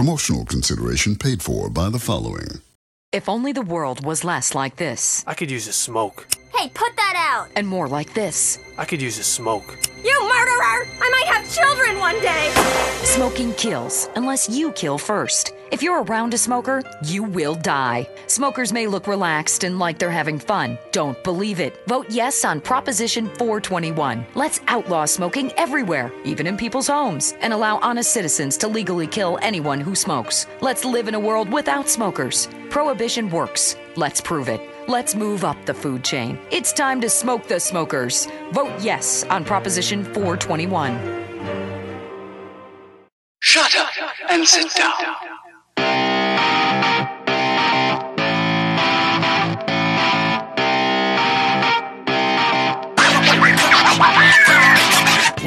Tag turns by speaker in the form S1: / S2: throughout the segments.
S1: Promotional consideration paid for by the following.
S2: If only the world was less like this
S3: I could use a smoke.
S4: Hey, put that out!
S2: and more like this.
S3: I could use a smoke.
S4: You murderer! I might have children one day!
S2: Smoking kills unless you kill first. If you're around a smoker, you will die. Smokers may look relaxed and like they're having fun. Don't believe it. Vote yes on Proposition 421. Let's outlaw smoking everywhere, even in people's homes, and allow honest citizens to legally kill anyone who smokes. Let's live in a world without smokers. Prohibition works. Let's prove it. Let's move up the food chain. It's time to smoke the smokers. Vote yes on Proposition 421.
S5: Shut up and sit down.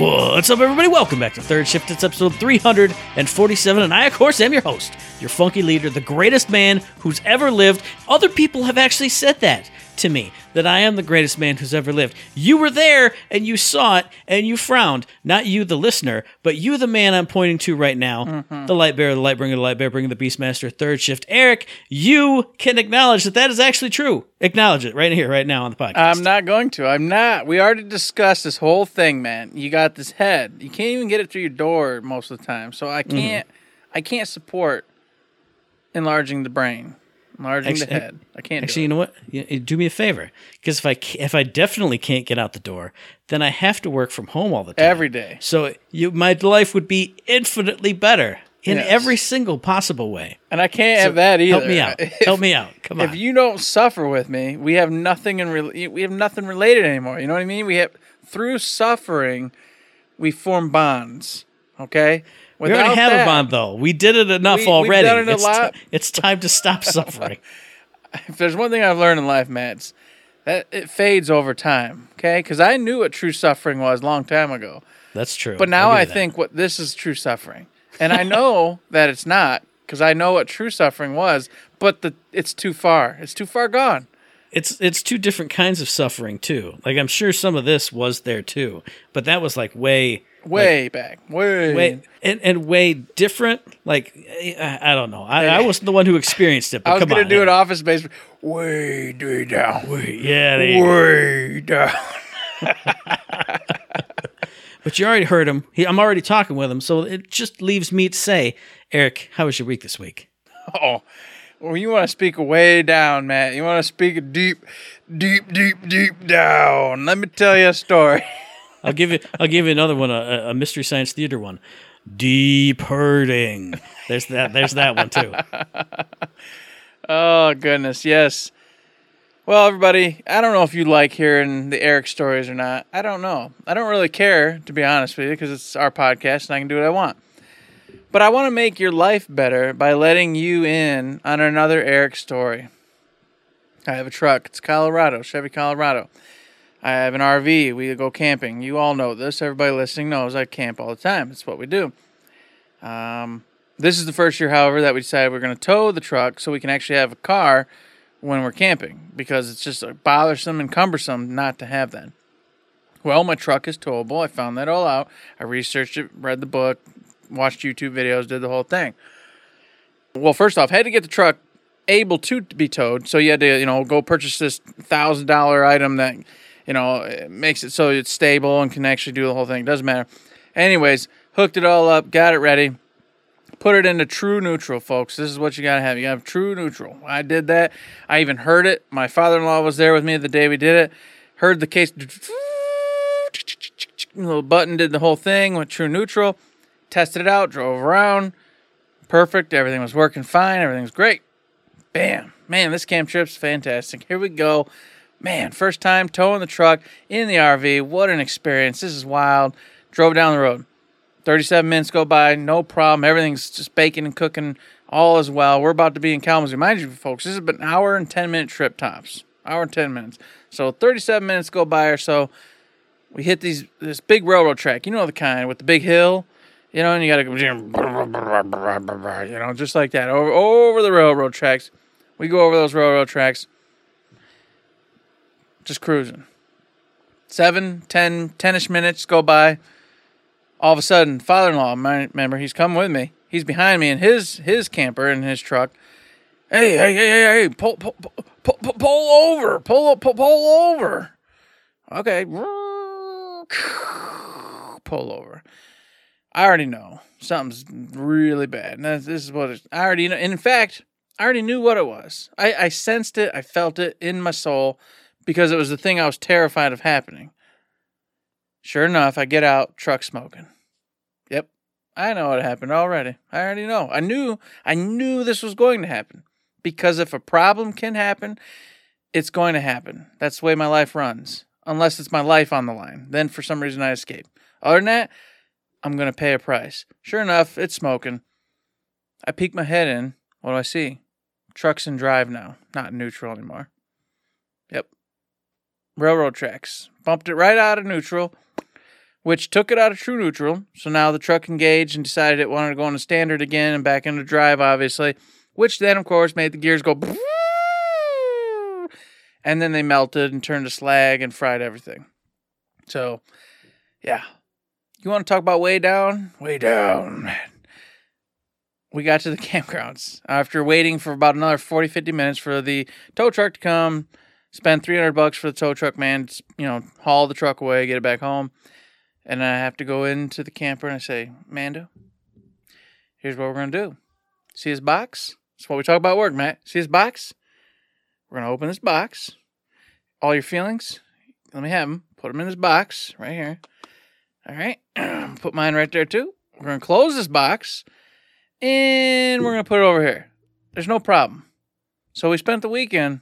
S6: What's up, everybody? Welcome back to Third Shift. It's episode 347, and I, of course, am your host, your funky leader, the greatest man who's ever lived. Other people have actually said that to me, that I am the greatest man who's ever lived. You were there, and you saw it, and you frowned. Not you, the listener, but you, the man I'm pointing to right now, mm-hmm. the light bearer, the light bringer, the light bearer, bringer the Beastmaster, Third Shift. Eric, you can acknowledge that that is actually true. Acknowledge it right here, right now on the podcast.
S7: I'm not going to. I'm not. We already discussed this whole thing, man. You got this head. You can't even get it through your door most of the time. So I mm-hmm. can't. I can't support enlarging the brain, enlarging
S6: Actually-
S7: the head. I can't.
S6: Actually, you know what? You do me a favor, because if I if I definitely can't get out the door, then I have to work from home all the time
S7: every day.
S6: So you, my life would be infinitely better in
S7: Yes.
S6: every single possible way.
S7: And I can't
S6: So
S7: have that either.
S6: Help me out.
S7: If-
S6: help me out. Come on.
S7: If you don't suffer with me, we have nothing in re- we have nothing related anymore. You know what I mean? We have through suffering, we form bonds. Okay.
S6: We already
S7: Without
S6: have a
S7: that-
S6: bond, though. We did it enough
S7: We- we've
S6: already.
S7: done it a
S6: it's,
S7: lot.
S6: ti- it's time to stop suffering.
S7: if there's one thing I've learned in life, Matt, it's that it fades over time. Okay, because I knew what true suffering was a long time ago,
S6: That's true.
S7: but now I
S6: that.
S7: think what this is true suffering, and I know that it's not because I know what true suffering was, but the it's too far. It's too far gone.
S6: it's it's two different kinds of suffering too. Like I'm sure some of this was there too, but that was like way
S7: Way back, way,
S6: way and, and way different. Like I, I don't know. I, I wasn't the one who experienced it. But
S7: I was gonna
S6: on,
S7: do
S6: hey.
S7: an office space. Way, way down.
S6: Way, Yeah.
S7: Way down.
S6: but you already heard him. He, I'm already talking with him, so it just leaves me to say, Eric, how was your week this week?
S7: Oh, well, you want to speak way down, Matt. You want to speak deep, deep, deep, deep down. Let me tell you a story.
S6: I'll give you. I'll give you another one, a, a mystery science theater one. Deep hurting. There's that. There's that one too.
S7: Oh goodness, yes. Well, everybody, I don't know if you like hearing the Eric stories or not. I don't know. I don't really care, to be honest with you, because it's our podcast and I can do what I want. But I want to make your life better by letting you in on another Eric story. I have a truck. It's Colorado, Chevy Colorado. I have an RV. We go camping. You all know this. Everybody listening knows I camp all the time. It's what we do. Um, this is the first year, however, that we decided we're going to tow the truck so we can actually have a car when we're camping because it's just uh, bothersome and cumbersome not to have that. Well, my truck is towable. I found that all out. I researched it, read the book, watched YouTube videos, did the whole thing. Well, first off, had to get the truck able to be towed. So you had to, you know, go purchase this thousand dollar item that, you know, it makes it so it's stable and can actually do the whole thing. Doesn't matter. Anyways, hooked it all up, got it ready put it into true neutral, folks. This is what you gotta have. You gotta have true neutral. I did that. I even heard it. My father-in-law was there with me the day we did it. Heard the case. Little button did the whole thing. Went true neutral. Tested it out. Drove around. Perfect. Everything was working fine. Everything was great. Bam. Man, this camp trip's fantastic. Here we go. Man, first time towing the truck in the RV. What an experience. This is wild. Drove down the road. 37 minutes go by, no problem. Everything's just baking and cooking, all is well. We're about to be in Kalamazoo. Mind you, folks, this been an hour and 10 minute trip tops. Hour and 10 minutes. So 37 minutes go by or so. We hit these this big railroad track. You know the kind with the big hill, you know, and you got to go, you know, just like that over over the railroad tracks. We go over those railroad tracks, just cruising. Seven, ten, ten-ish minutes go by all of a sudden, father-in-law, my- remember, he's coming with me. He's behind me in his his camper in his truck. Hey, hey, hey, hey, hey, pull, pull, pull, pull, pull, pull over, pull, pull, pull over. Okay, pull over. I already know something's really bad. And this is what it, I already know. And in fact, I already knew what it was. I, I sensed it. I felt it in my soul because it was the thing I was terrified of happening. Sure enough, I get out, truck smoking. Yep, I know what happened already. I already know. I knew. I knew this was going to happen because if a problem can happen, it's going to happen. That's the way my life runs. Unless it's my life on the line, then for some reason I escape. Other than that, I'm gonna pay a price. Sure enough, it's smoking. I peek my head in. What do I see? Trucks in drive now, not neutral anymore. Railroad tracks. Bumped it right out of neutral, which took it out of true neutral. So now the truck engaged and decided it wanted to go into standard again and back into drive, obviously. Which then, of course, made the gears go. And then they melted and turned to slag and fried everything. So, yeah. You want to talk about way down? Way down. We got to the campgrounds after waiting for about another 40, 50 minutes for the tow truck to come, spend 300 bucks for the tow truck man, you know, haul the truck away, get it back home. And I have to go into the camper and I say, Mando, here's what we're going to do. See his box? That's what we talk about work, Matt. See his box? We're going to open this box. All your feelings, let me have them. Put them in this box right here. All right. put mine right there too. We're going to close this box and we're going to put it over here. There's no problem. So we spent the weekend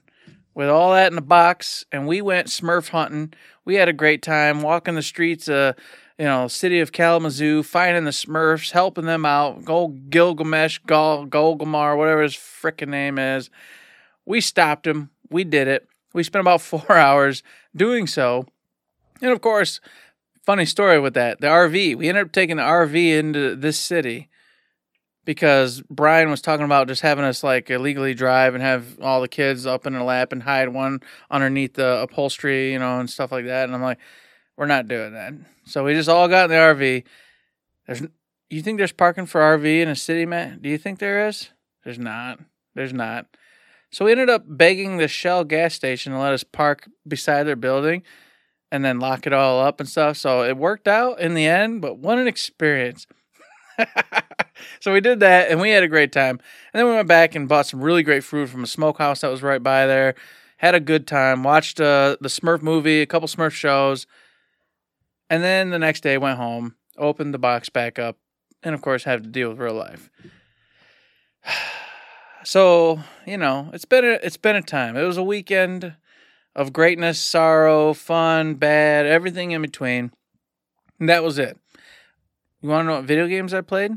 S7: with all that in the box and we went Smurf hunting. We had a great time walking the streets of, you know, city of Kalamazoo, finding the Smurfs, helping them out. Go Gilgamesh, Gol, Golgamar, whatever his frickin' name is. We stopped him. We did it. We spent about four hours doing so. And of course, funny story with that the RV. We ended up taking the RV into this city because Brian was talking about just having us like illegally drive and have all the kids up in a lap and hide one underneath the upholstery, you know, and stuff like that. And I'm like, we're not doing that. So we just all got in the RV. There's, you think there's parking for RV in a city, man? Do you think there is? There's not. There's not. So we ended up begging the Shell gas station to let us park beside their building and then lock it all up and stuff. So it worked out in the end, but what an experience. so we did that and we had a great time. And then we went back and bought some really great food from a smokehouse that was right by there. Had a good time. Watched uh, the Smurf movie, a couple Smurf shows. And then the next day went home, opened the box back up, and of course had to deal with real life. So, you know, it's been a, it's been a time. It was a weekend of greatness, sorrow, fun, bad, everything in between. And that was it. You want to know what video games I played?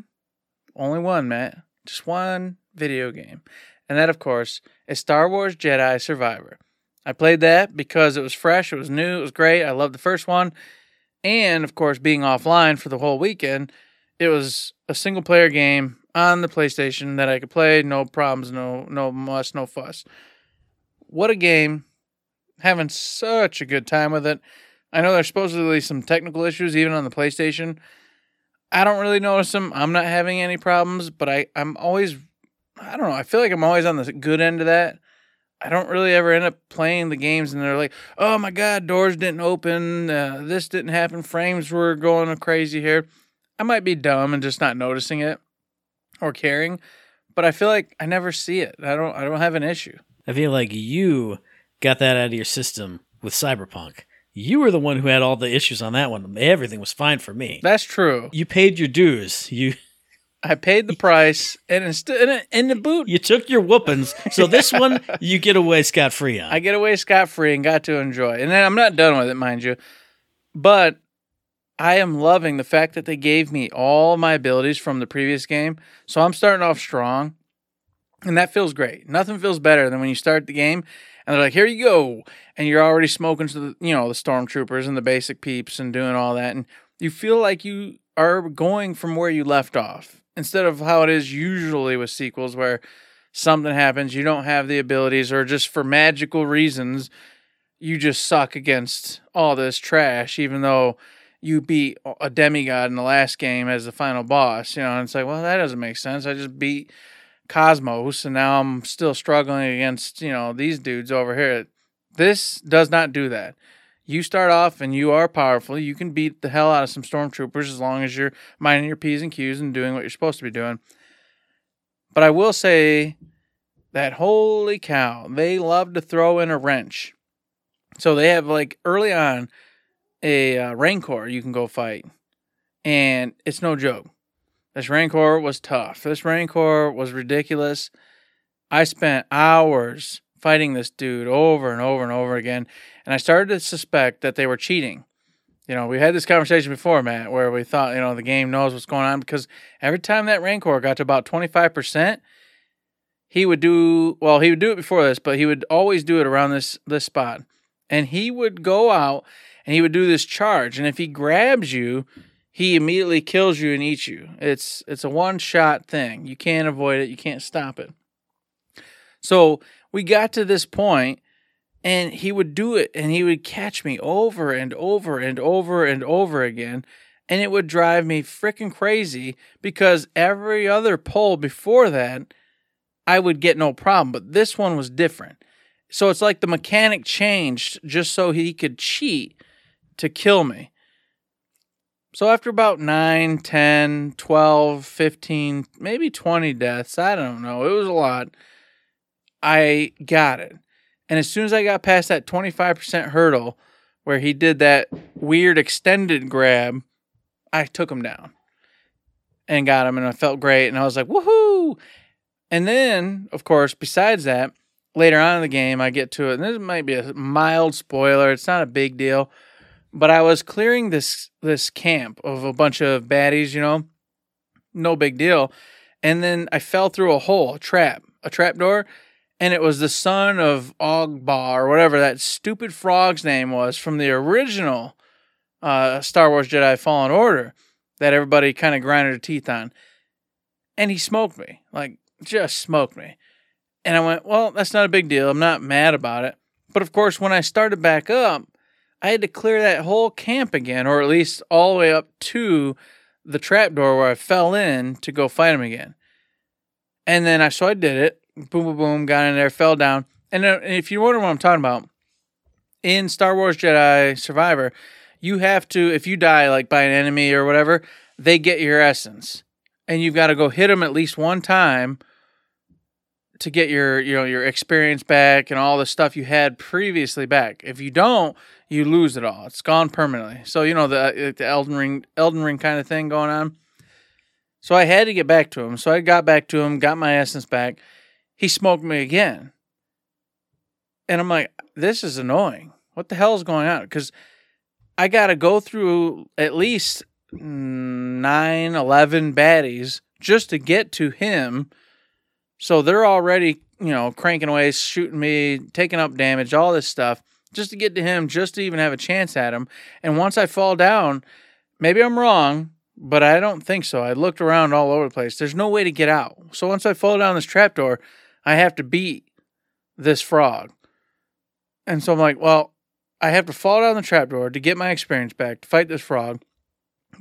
S7: Only one, Matt. Just one video game. And that, of course, is Star Wars Jedi Survivor. I played that because it was fresh, it was new, it was great. I loved the first one. And, of course, being offline for the whole weekend, it was a single player game on the PlayStation that I could play, no problems, no no muss, no fuss. What a game. Having such a good time with it. I know there's supposedly some technical issues even on the PlayStation. I don't really notice them. I'm not having any problems, but I, I'm always, I don't know, I feel like I'm always on the good end of that. I don't really ever end up playing the games and they're like, oh my God, doors didn't open, uh, this didn't happen, frames were going crazy here. I might be dumb and just not noticing it or caring, but I feel like I never see it. I don't, I don't have an issue.
S6: I feel like you got that out of your system with Cyberpunk. You were the one who had all the issues on that one. Everything was fine for me.
S7: That's true.
S6: You paid your dues. You
S7: I paid the price, and it's in, in the boot.
S6: you took your whoopings. So this one you get away scot free on.
S7: I get away scot free and got to enjoy. And then I'm not done with it, mind you. But I am loving the fact that they gave me all my abilities from the previous game. So I'm starting off strong. And that feels great. Nothing feels better than when you start the game and they're like, here you go. And you're already smoking to the, you know, the stormtroopers and the basic peeps and doing all that. And you feel like you are going from where you left off instead of how it is usually with sequels where something happens, you don't have the abilities, or just for magical reasons, you just suck against all this trash, even though you beat a demigod in the last game as the final boss. You know, and it's like, well, that doesn't make sense. I just beat Cosmos, and now I'm still struggling against you know these dudes over here. This does not do that. You start off and you are powerful. You can beat the hell out of some stormtroopers as long as you're minding your p's and q's and doing what you're supposed to be doing. But I will say that holy cow, they love to throw in a wrench. So they have like early on a uh, Rancor you can go fight, and it's no joke. This Rancor was tough. This Rancor was ridiculous. I spent hours fighting this dude over and over and over again, and I started to suspect that they were cheating. You know, we had this conversation before, Matt, where we thought, you know, the game knows what's going on because every time that Rancor got to about 25%, he would do well, he would do it before this, but he would always do it around this this spot. And he would go out and he would do this charge. And if he grabs you, he immediately kills you and eats you. It's it's a one shot thing. You can't avoid it. You can't stop it. So we got to this point and he would do it and he would catch me over and over and over and over again. And it would drive me freaking crazy because every other pull before that, I would get no problem. But this one was different. So it's like the mechanic changed just so he could cheat to kill me. So after about 9, 10, 12, 15, maybe 20 deaths, I don't know, it was a lot, I got it. And as soon as I got past that 25% hurdle where he did that weird extended grab, I took him down and got him and I felt great and I was like, "Woohoo!" And then, of course, besides that, later on in the game, I get to it, and this might be a mild spoiler. It's not a big deal, but I was clearing this this camp of a bunch of baddies, you know, no big deal, and then I fell through a hole, a trap, a trap door, and it was the son of Ogba or whatever that stupid frog's name was from the original uh, Star Wars Jedi Fallen Order that everybody kind of grinded their teeth on, and he smoked me, like just smoked me. And I went, well, that's not a big deal. I'm not mad about it. But of course, when I started back up, I had to clear that whole camp again, or at least all the way up to the trapdoor where I fell in to go fight him again. And then I so I did it. Boom, boom, boom. Got in there, fell down. And if you wonder what I'm talking about, in Star Wars Jedi Survivor, you have to if you die like by an enemy or whatever, they get your essence, and you've got to go hit them at least one time to get your you know your experience back and all the stuff you had previously back. If you don't, you lose it all. It's gone permanently. So you know the uh, the Elden Ring Elden Ring kind of thing going on. So I had to get back to him. So I got back to him, got my essence back. He smoked me again. And I'm like, this is annoying. What the hell is going on? Because I got to go through at least mm, nine, 11 baddies just to get to him. So they're already, you know, cranking away, shooting me, taking up damage, all this stuff, just to get to him, just to even have a chance at him. And once I fall down, maybe I'm wrong, but I don't think so. I looked around all over the place. There's no way to get out. So once I fall down this trapdoor, I have to beat this frog. And so I'm like, well, I have to fall down the trapdoor to get my experience back to fight this frog.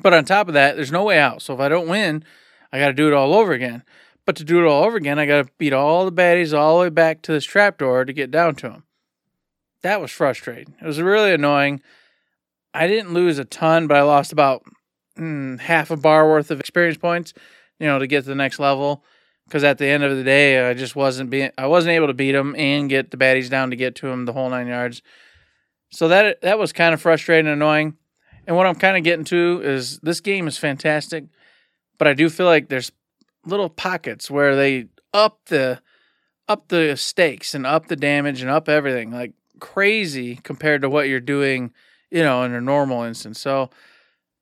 S7: But on top of that, there's no way out. So if I don't win, I got to do it all over again. But to do it all over again, I got to beat all the baddies all the way back to this trapdoor to get down to them. That was frustrating. It was really annoying. I didn't lose a ton, but I lost about mm, half a bar worth of experience points, you know, to get to the next level. Because at the end of the day, I just wasn't being, I wasn't able to beat them and get the baddies down to get to them the whole nine yards. So that that was kind of frustrating and annoying. And what I'm kind of getting to is this game is fantastic, but I do feel like there's little pockets where they up the up the stakes and up the damage and up everything like crazy compared to what you're doing, you know, in a normal instance. So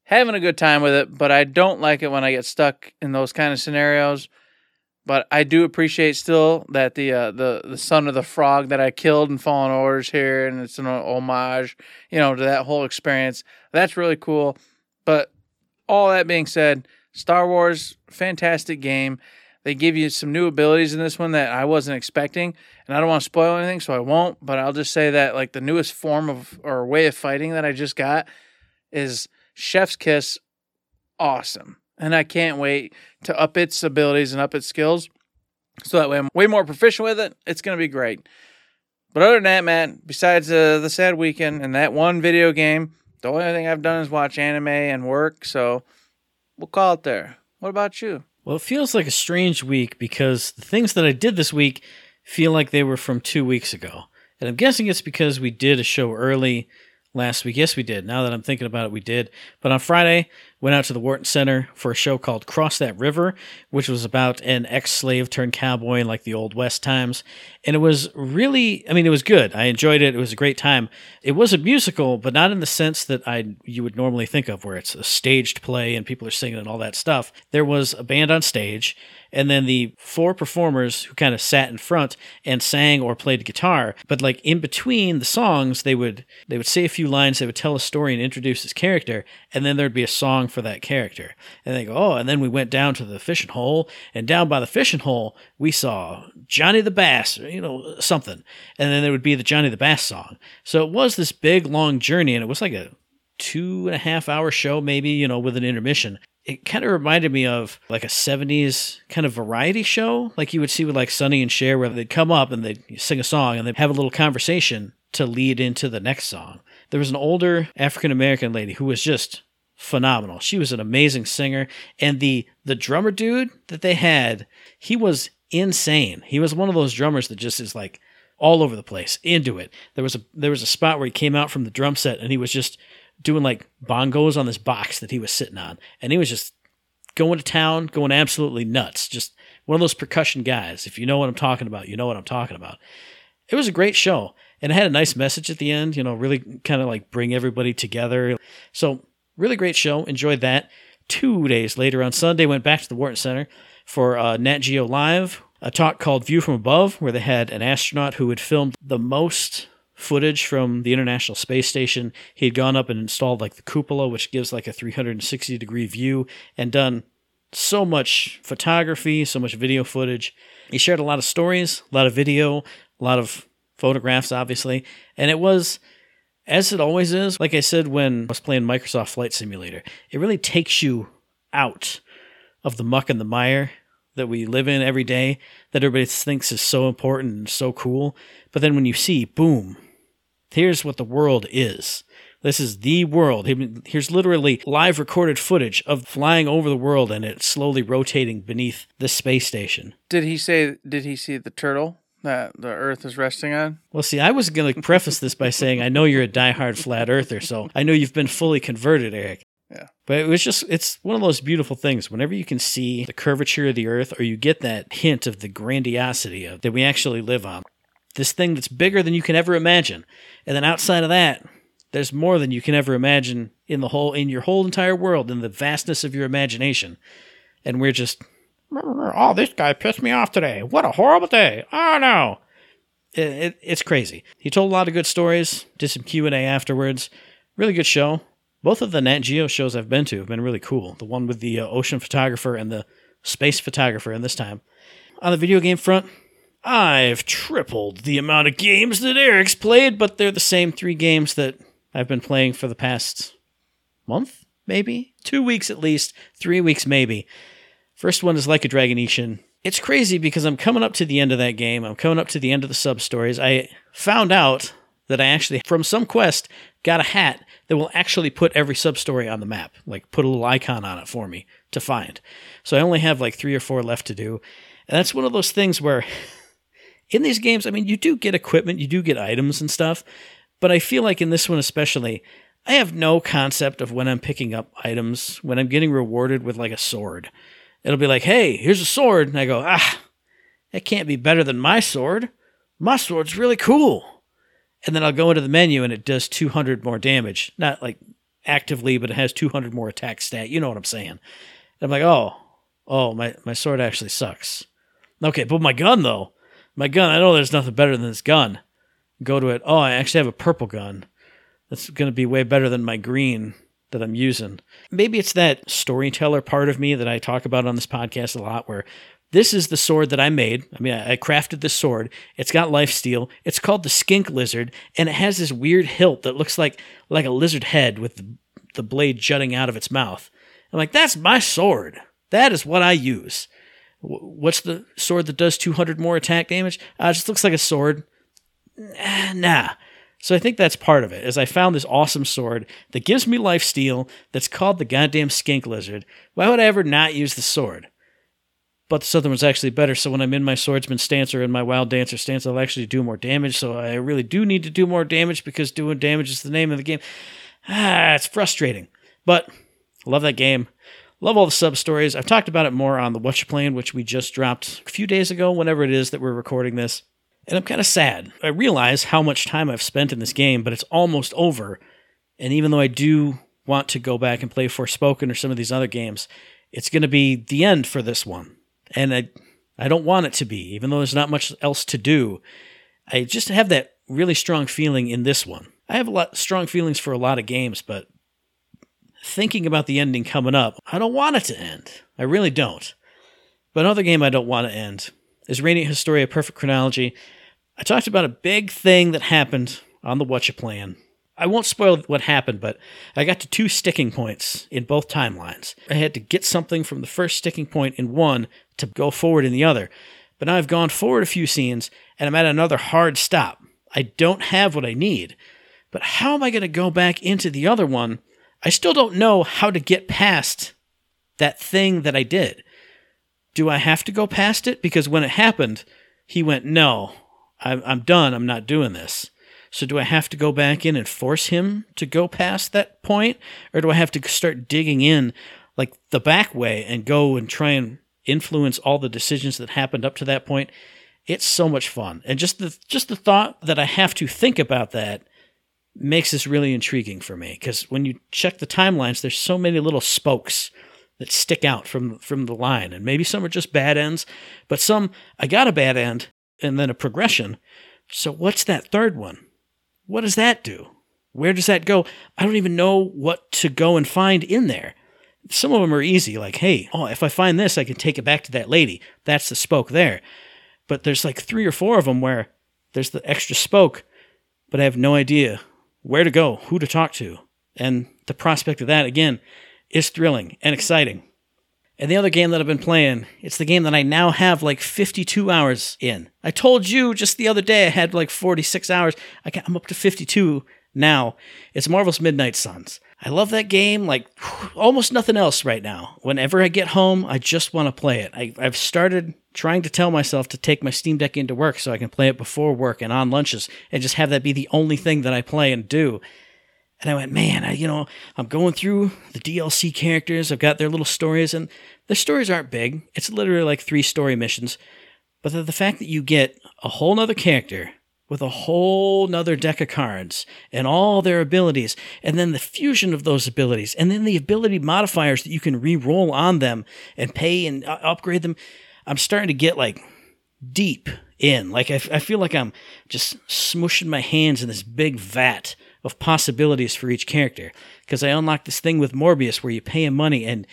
S7: having a good time with it, but I don't like it when I get stuck in those kind of scenarios. But I do appreciate still that the uh, the the son of the frog that I killed in Fallen Orders here, and it's an homage, you know, to that whole experience. That's really cool. But all that being said, Star Wars, fantastic game. They give you some new abilities in this one that I wasn't expecting, and I don't want to spoil anything, so I won't. But I'll just say that like the newest form of or way of fighting that I just got is Chef's Kiss, awesome. And I can't wait to up its abilities and up its skills. So that way I'm way more proficient with it. It's going to be great. But other than that, man, besides uh, the sad weekend and that one video game, the only thing I've done is watch anime and work. So we'll call it there. What about you?
S6: Well, it feels like a strange week because the things that I did this week feel like they were from two weeks ago. And I'm guessing it's because we did a show early last week. Yes, we did. Now that I'm thinking about it, we did. But on Friday, went out to the Wharton Center for a show called Cross That River, which was about an ex-slave turned cowboy in like the old west times. And it was really, I mean, it was good. I enjoyed it. It was a great time. It was a musical, but not in the sense that I you would normally think of, where it's a staged play and people are singing and all that stuff. There was a band on stage and then the four performers who kind of sat in front and sang or played guitar but like in between the songs they would they would say a few lines they would tell a story and introduce his character and then there'd be a song for that character. And they go oh and then we went down to the fishing hole and down by the fishing hole we saw johnny the bass or, you know something. And then there would be the johnny the bass song. So it was this big long journey and it was like a two and a half hour show maybe you know with an intermission. It kind of reminded me of like a 70s kind of variety show like you would see with like Sonny and Cher where they'd come up and they'd sing a song and they'd have a little conversation to lead into the next song. There was an older African American lady who was just phenomenal. She was an amazing singer and the the drummer dude that they had, he was insane. He was one of those drummers that just is like all over the place, into it. There was a there was a spot where he came out from the drum set and he was just doing like bongos on this box that he was sitting on. And he was just going to town, going absolutely nuts. Just one of those percussion guys. If you know what I'm talking about, you know what I'm talking about. It was a great show. And it had a nice message at the end, you know, really kind of like bring everybody together. So, really great show. Enjoyed that. Two days later on Sunday, went back to the Wharton Center for uh, Nat Geo Live, a talk called View from Above, where they had an astronaut who had filmed the most footage from the International Space Station. He had gone up and installed like the cupola, which gives like a 360 degree view, and done so much photography, so much video footage. He shared a lot of stories, a lot of video, a lot of photographs, obviously. And it was, as it always is, like I said when I was playing Microsoft Flight Simulator, it really takes you out of the muck and the mire that we live in every day that everybody thinks is so important and so cool. But then when you see, boom, here's what the world is. This is the world. Here's literally live recorded footage of flying over the world and it slowly rotating beneath the space station.
S7: Did he say? Did he see the turtle that the Earth is resting on?
S6: Well, see, I was going to preface this by saying I know you're a diehard flat earther, so I know you've been fully converted, Eric.
S7: Yeah.
S6: But it was just, it's one of those beautiful things. Whenever you can see the curvature of the earth or you get that hint of the grandiosity of that we actually live on, this thing that's bigger than you can ever imagine. And then outside of that, there's more than you can ever imagine in the whole, in your whole entire world, in the vastness of your imagination. And we're just, oh, this guy pissed me off today. What a horrible day. Oh no. It, it, it's crazy. He told a lot of good stories, did some Q&A afterwards. Really good show. Both of the Nat Geo shows I've been to have been really cool. The one with the uh, ocean photographer and the space photographer, and this time. On the video game front, I've tripled the amount of games that Eric's played, but they're the same three games that I've been playing for the past month, maybe? Two weeks at least, three weeks maybe. First one is Like a Dragon Ishin. It's crazy because I'm coming up to the end of that game. I'm coming up to the end of the sub stories. I found out that I actually, from some quest, got a hat that will actually put every sub story on the map, like put a little icon on it for me to find. So I only have like three or four left to do. And that's one of those things where in these games, I mean, you do get equipment, you do get items and stuff, but I feel like in this one especially, I have no concept of when I'm picking up items, when I'm getting rewarded with like a sword. It'll be like, hey, here's a sword. And I go, ah, that can't be better than my sword. My sword's really cool. And then I'll go into the menu and it does 200 more damage. Not like actively, but it has 200 more attack stat. You know what I'm saying. And I'm like, oh, oh, my, my sword actually sucks. Okay, but my gun, though, my gun, I know there's nothing better than this gun. Go to it. Oh, I actually have a purple gun. That's going to be way better than my green that I'm using. Maybe it's that storyteller part of me that I talk about on this podcast a lot where this is the sword that I made. I mean, I crafted this sword. It's got life steal. It's called the skink lizard, and it has this weird hilt that looks like like a lizard head with the blade jutting out of its mouth. I'm like, that's my sword. That is what I use. What's the sword that does 200 more attack damage? Uh, it just looks like a sword. Nah. So I think that's part of it. Is I found this awesome sword that gives me life steal that's called the goddamn skink lizard. Why would I ever not use the sword? But this other one's actually better. So when I'm in my swordsman stance or in my wild dancer stance, I'll actually do more damage. So I really do need to do more damage because doing damage is the name of the game. Ah, it's frustrating. But love that game. Love all the sub stories. I've talked about it more on the What You Playing, which we just dropped a few days ago, whenever it is that we're recording this. And I'm kind of sad. I realize how much time I've spent in this game, but it's almost over. And even though I do want to go back and play Forspoken or some of these other games, it's going to be the end for this one. And I, I don't want it to be, even though there's not much else to do. I just have that really strong feeling in this one. I have a lot strong feelings for a lot of games, but thinking about the ending coming up, I don't want it to end. I really don't. But another game I don't want to end is Radiant Historia Perfect Chronology. I talked about a big thing that happened on the Whatcha Playin. I won't spoil what happened, but I got to two sticking points in both timelines. I had to get something from the first sticking point in one to go forward in the other. But now I've gone forward a few scenes and I'm at another hard stop. I don't have what I need. But how am I going to go back into the other one? I still don't know how to get past that thing that I did. Do I have to go past it? Because when it happened, he went, No, I'm, I'm done. I'm not doing this. So do I have to go back in and force him to go past that point? Or do I have to start digging in like the back way and go and try and influence all the decisions that happened up to that point? It's so much fun. And just the just the thought that I have to think about that makes this really intriguing for me because when you check the timelines there's so many little spokes that stick out from from the line. And maybe some are just bad ends but some I got a bad end and then a progression. So what's that third one? What does that do? Where does that go? I don't even know what to go and find in there. Some of them are easy like hey oh if I find this I can take it back to that lady. That's the spoke there. But there's like three or four of them where there's the extra spoke but I have no idea where to go, who to talk to. And the prospect of that, again, is thrilling and exciting. And the other game that I've been playing, it's the game that I now have like 52 hours in. I told you just the other day I had like 46 hours. I I'm up to 52 now. It's Marvel's Midnight Suns. I love that game like almost nothing else right now. Whenever I get home, I just want to play it. I, I've started trying to tell myself to take my Steam Deck into work so I can play it before work and on lunches and just have that be the only thing that I play and do. And I went, man, I, you know, I'm going through the DLC characters. I've got their little stories, and their stories aren't big. It's literally like three story missions. But the, the fact that you get a whole nother character with a whole nother deck of cards and all their abilities, and then the fusion of those abilities, and then the ability modifiers that you can re-roll on them and pay and uh, upgrade them. I'm starting to get like deep in. Like I, I feel like I'm just smushing my hands in this big vat of possibilities for each character because I unlocked this thing with Morbius where you pay him money and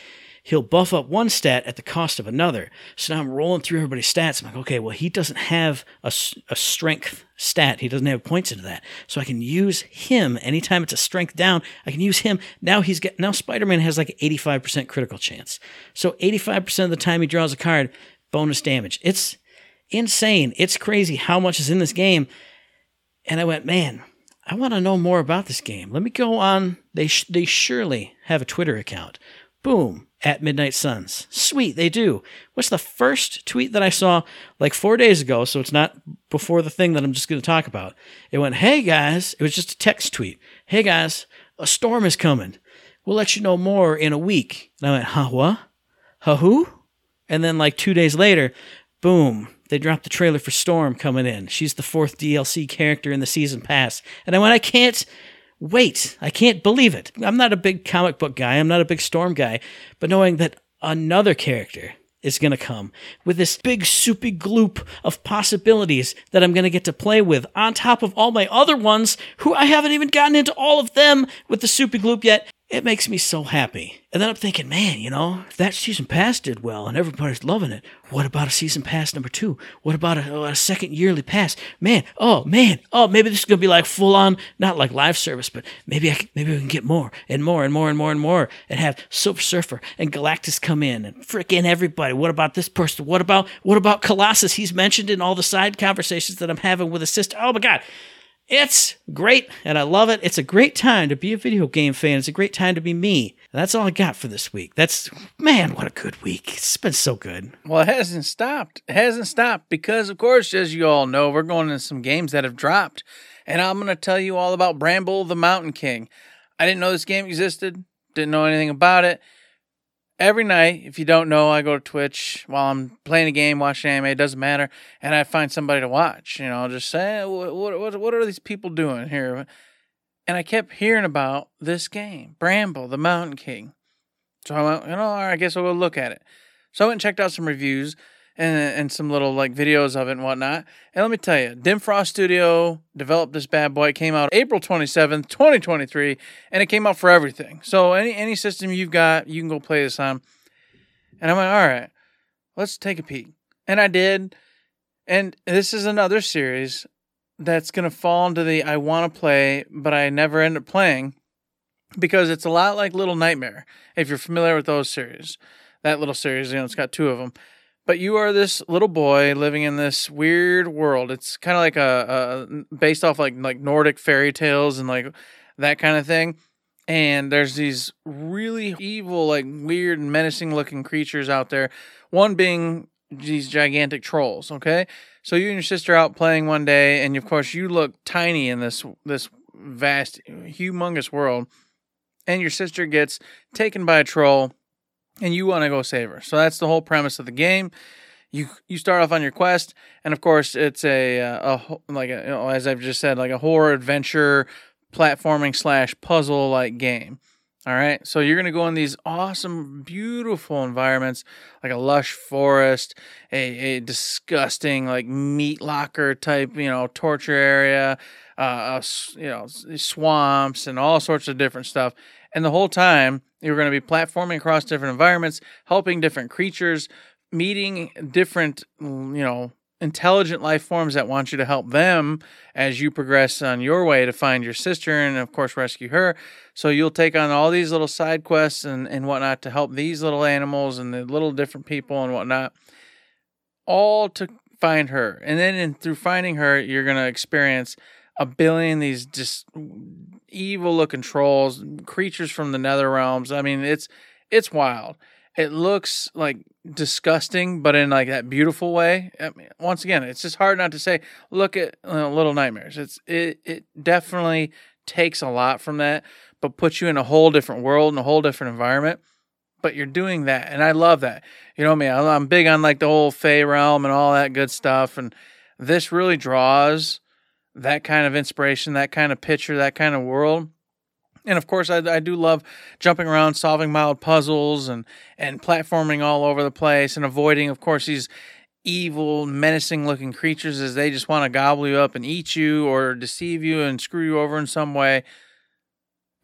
S6: he'll buff up one stat at the cost of another. So now I'm rolling through everybody's stats. I'm like, okay, well, he doesn't have a, a strength stat. He doesn't have points into that. So I can use him anytime it's a strength down. I can use him. Now he's got, now Spider-Man has like 85% critical chance. So 85% of the time he draws a card, bonus damage. It's insane. It's crazy how much is in this game. And I went, man, I want to know more about this game. Let me go on. They sh- they surely have a Twitter account. Boom at Midnight Suns. Sweet, they do. What's the first tweet that I saw like four days ago? So it's not before the thing that I'm just going to talk about. It went, "Hey guys," it was just a text tweet. "Hey guys, a storm is coming. We'll let you know more in a week." And I went, "Huh? What? Huh? Who?" And then like two days later, boom, they dropped the trailer for Storm coming in. She's the fourth DLC character in the season pass. And I went, I can't wait. I can't believe it. I'm not a big comic book guy. I'm not a big Storm guy. But knowing that another character is going to come with this big soupy gloop of possibilities that I'm going to get to play with on top of all my other ones who I haven't even gotten into all of them with the soupy gloop yet. It makes me so happy. And then I'm thinking, man, you know, that season pass did well and everybody's loving it, what about a season pass number two? What about a, a second yearly pass? Man, oh man, oh maybe this is gonna be like full on, not like live service, but maybe I can, maybe we can get more and more and more and more and more and have Silver Surfer and Galactus come in and freaking everybody. What about this person? What about what about Colossus? He's mentioned in all the side conversations that I'm having with his sister. Oh my god. It's great and I love it. It's a great time to be a video game fan. It's a great time to be me. That's all I got for this week. That's, man, what a good week. It's been so good.
S7: Well, it hasn't stopped. It hasn't stopped because, of course, as you all know, we're going into some games that have dropped. And I'm going to tell you all about Bramble the Mountain King. I didn't know this game existed, didn't know anything about it. Every night, if you don't know, I go to Twitch while I'm playing a game, watching anime, it doesn't matter. And I find somebody to watch. You know, just say, what, what, what are these people doing here? And I kept hearing about this game, Bramble the Mountain King. So I went, you know, I guess I'll go look at it. So I went and checked out some reviews and and some little like videos of it and whatnot. And let me tell you, Dimfrost Studio developed this bad boy. It came out April 27th, 2023, and it came out for everything. So any any system you've got, you can go play this on. And I'm like, all right, let's take a peek. And I did. And this is another series that's gonna fall into the I want to play, but I never end up playing because it's a lot like Little Nightmare. If you're familiar with those series, that little series, you know, it's got two of them but you are this little boy living in this weird world. It's kind of like a, a, based off like like Nordic fairy tales and like that kind of thing. And there's these really evil, like weird, menacing looking creatures out there. One being these gigantic trolls. Okay, so you and your sister out playing one day, and of course you look tiny in this this vast, humongous world. And your sister gets taken by a troll and you want to go save her. So that's the whole premise of the game. You you start off on your quest, and of course it's a uh, a like a, you know, as I've just said, like a horror adventure platforming slash puzzle like game. All right, so you're gonna go in these awesome, beautiful environments, like a lush forest, a, a disgusting like meat locker type, you know, torture area, uh, you know, swamps and all sorts of different stuff. And the whole time, you're going to be platforming across different environments, helping different creatures, meeting different, mm, you know, intelligent life forms that want you to help them as you progress on your way to find your sister and, of course, rescue her. So you'll take on all these little side quests and, and whatnot to help these little animals and the little different people and whatnot, all to find her. And then in, through finding her, you're going to experience a billion these just evil looking trolls, creatures from the nether realms. I mean, it's it's wild. It looks like disgusting, but in like that beautiful way. I mean, once again, it's just hard not to say. Look at uh, Little Nightmares. It's it it definitely takes a lot from that, but puts you in a whole different world and a whole different environment. But you're doing that, and I love that. You know I me, I'm big on like the whole Fey realm and all that good stuff, and this really draws that kind of inspiration, that kind of picture, that kind of world. And of course, I, I do love jumping around, solving mild puzzles, and and platforming all over the place, and avoiding, of course, these evil, menacing-looking creatures as they just want to gobble you up and eat you, or deceive you and screw you over in some way.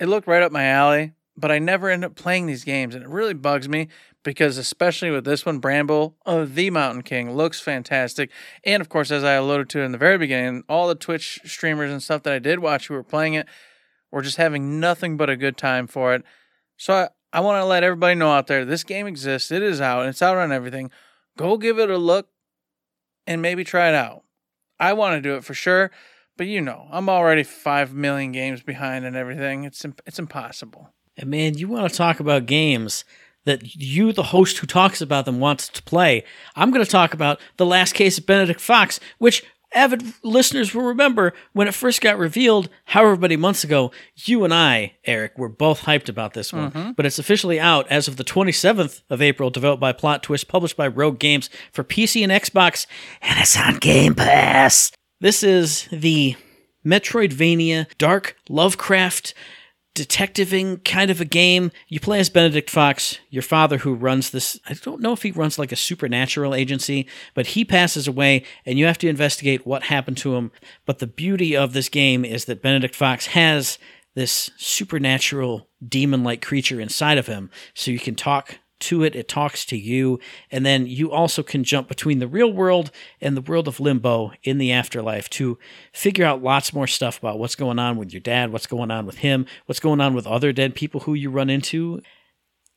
S7: It looked right up my alley, but I never end up playing these games, and it really bugs me because especially with this one, Bramble of the Mountain King looks fantastic. And of course, as I alluded to in the very beginning, all the Twitch streamers and stuff that I did watch who were playing it were just having nothing but a good time for it. So I, I want to let everybody know out there this game exists. It is out. It's out on everything. Go give it a look and maybe try it out. I want to do it for sure, but you know, I'm already 5 million games behind and everything. It's it's impossible.
S6: And man, you want to talk about games that you, the host who talks about them, wants to play. I'm going to talk about The Last Case of Benedict Fox, which avid listeners will remember when it first got revealed, however many months ago, you and I, Eric, were both hyped about this one. Mm-hmm. But it's officially out as of the 27th of April, developed by Plot Twist, published by Rogue Games for PC and Xbox, and it's on Game Pass. This is the Metroidvania, dark Lovecraft detectiving kind of a game. You play as Benedict Fox, your father who runs this. I don't know if he runs like a supernatural agency, but he passes away and you have to investigate what happened to him. But the beauty of this game is that Benedict Fox has this supernatural demon like creature inside of him. So you can talk to it, it talks to you, and then you also can jump between the real world and the world of limbo in the afterlife to figure out lots more stuff about what's going on with your dad, what's going on with him, what's going on with other dead people who you run into.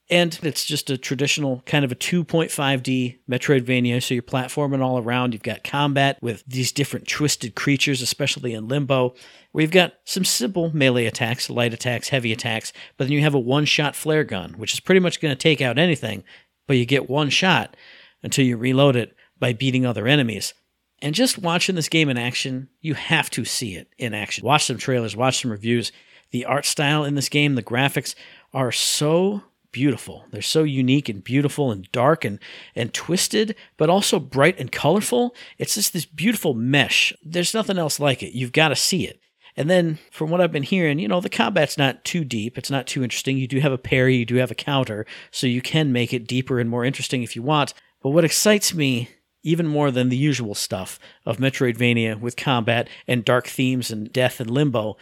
S6: And it's just a traditional kind of a 2.5D Metroidvania. So you're platforming all around. You've got combat with these different twisted creatures, especially in Limbo, where you've got some simple melee attacks, light attacks, heavy attacks, but then you have a one shot flare gun, which is pretty much going to take out anything, but you get one shot until you reload it by beating other enemies. And just watching this game in action, you have to see it in action. Watch some trailers, watch some reviews. The art style in this game, the graphics are so beautiful. They're so unique and beautiful and dark and and twisted, but also bright and colorful. It's just this beautiful mesh. There's nothing else like it. You've got to see it. And then from what I've been hearing, you know, the combat's not too deep. It's not too interesting. You do have a parry, you do have a counter, so you can make it deeper and more interesting if you want. But what excites me even more than the usual stuff of Metroidvania with combat and dark themes and death and limbo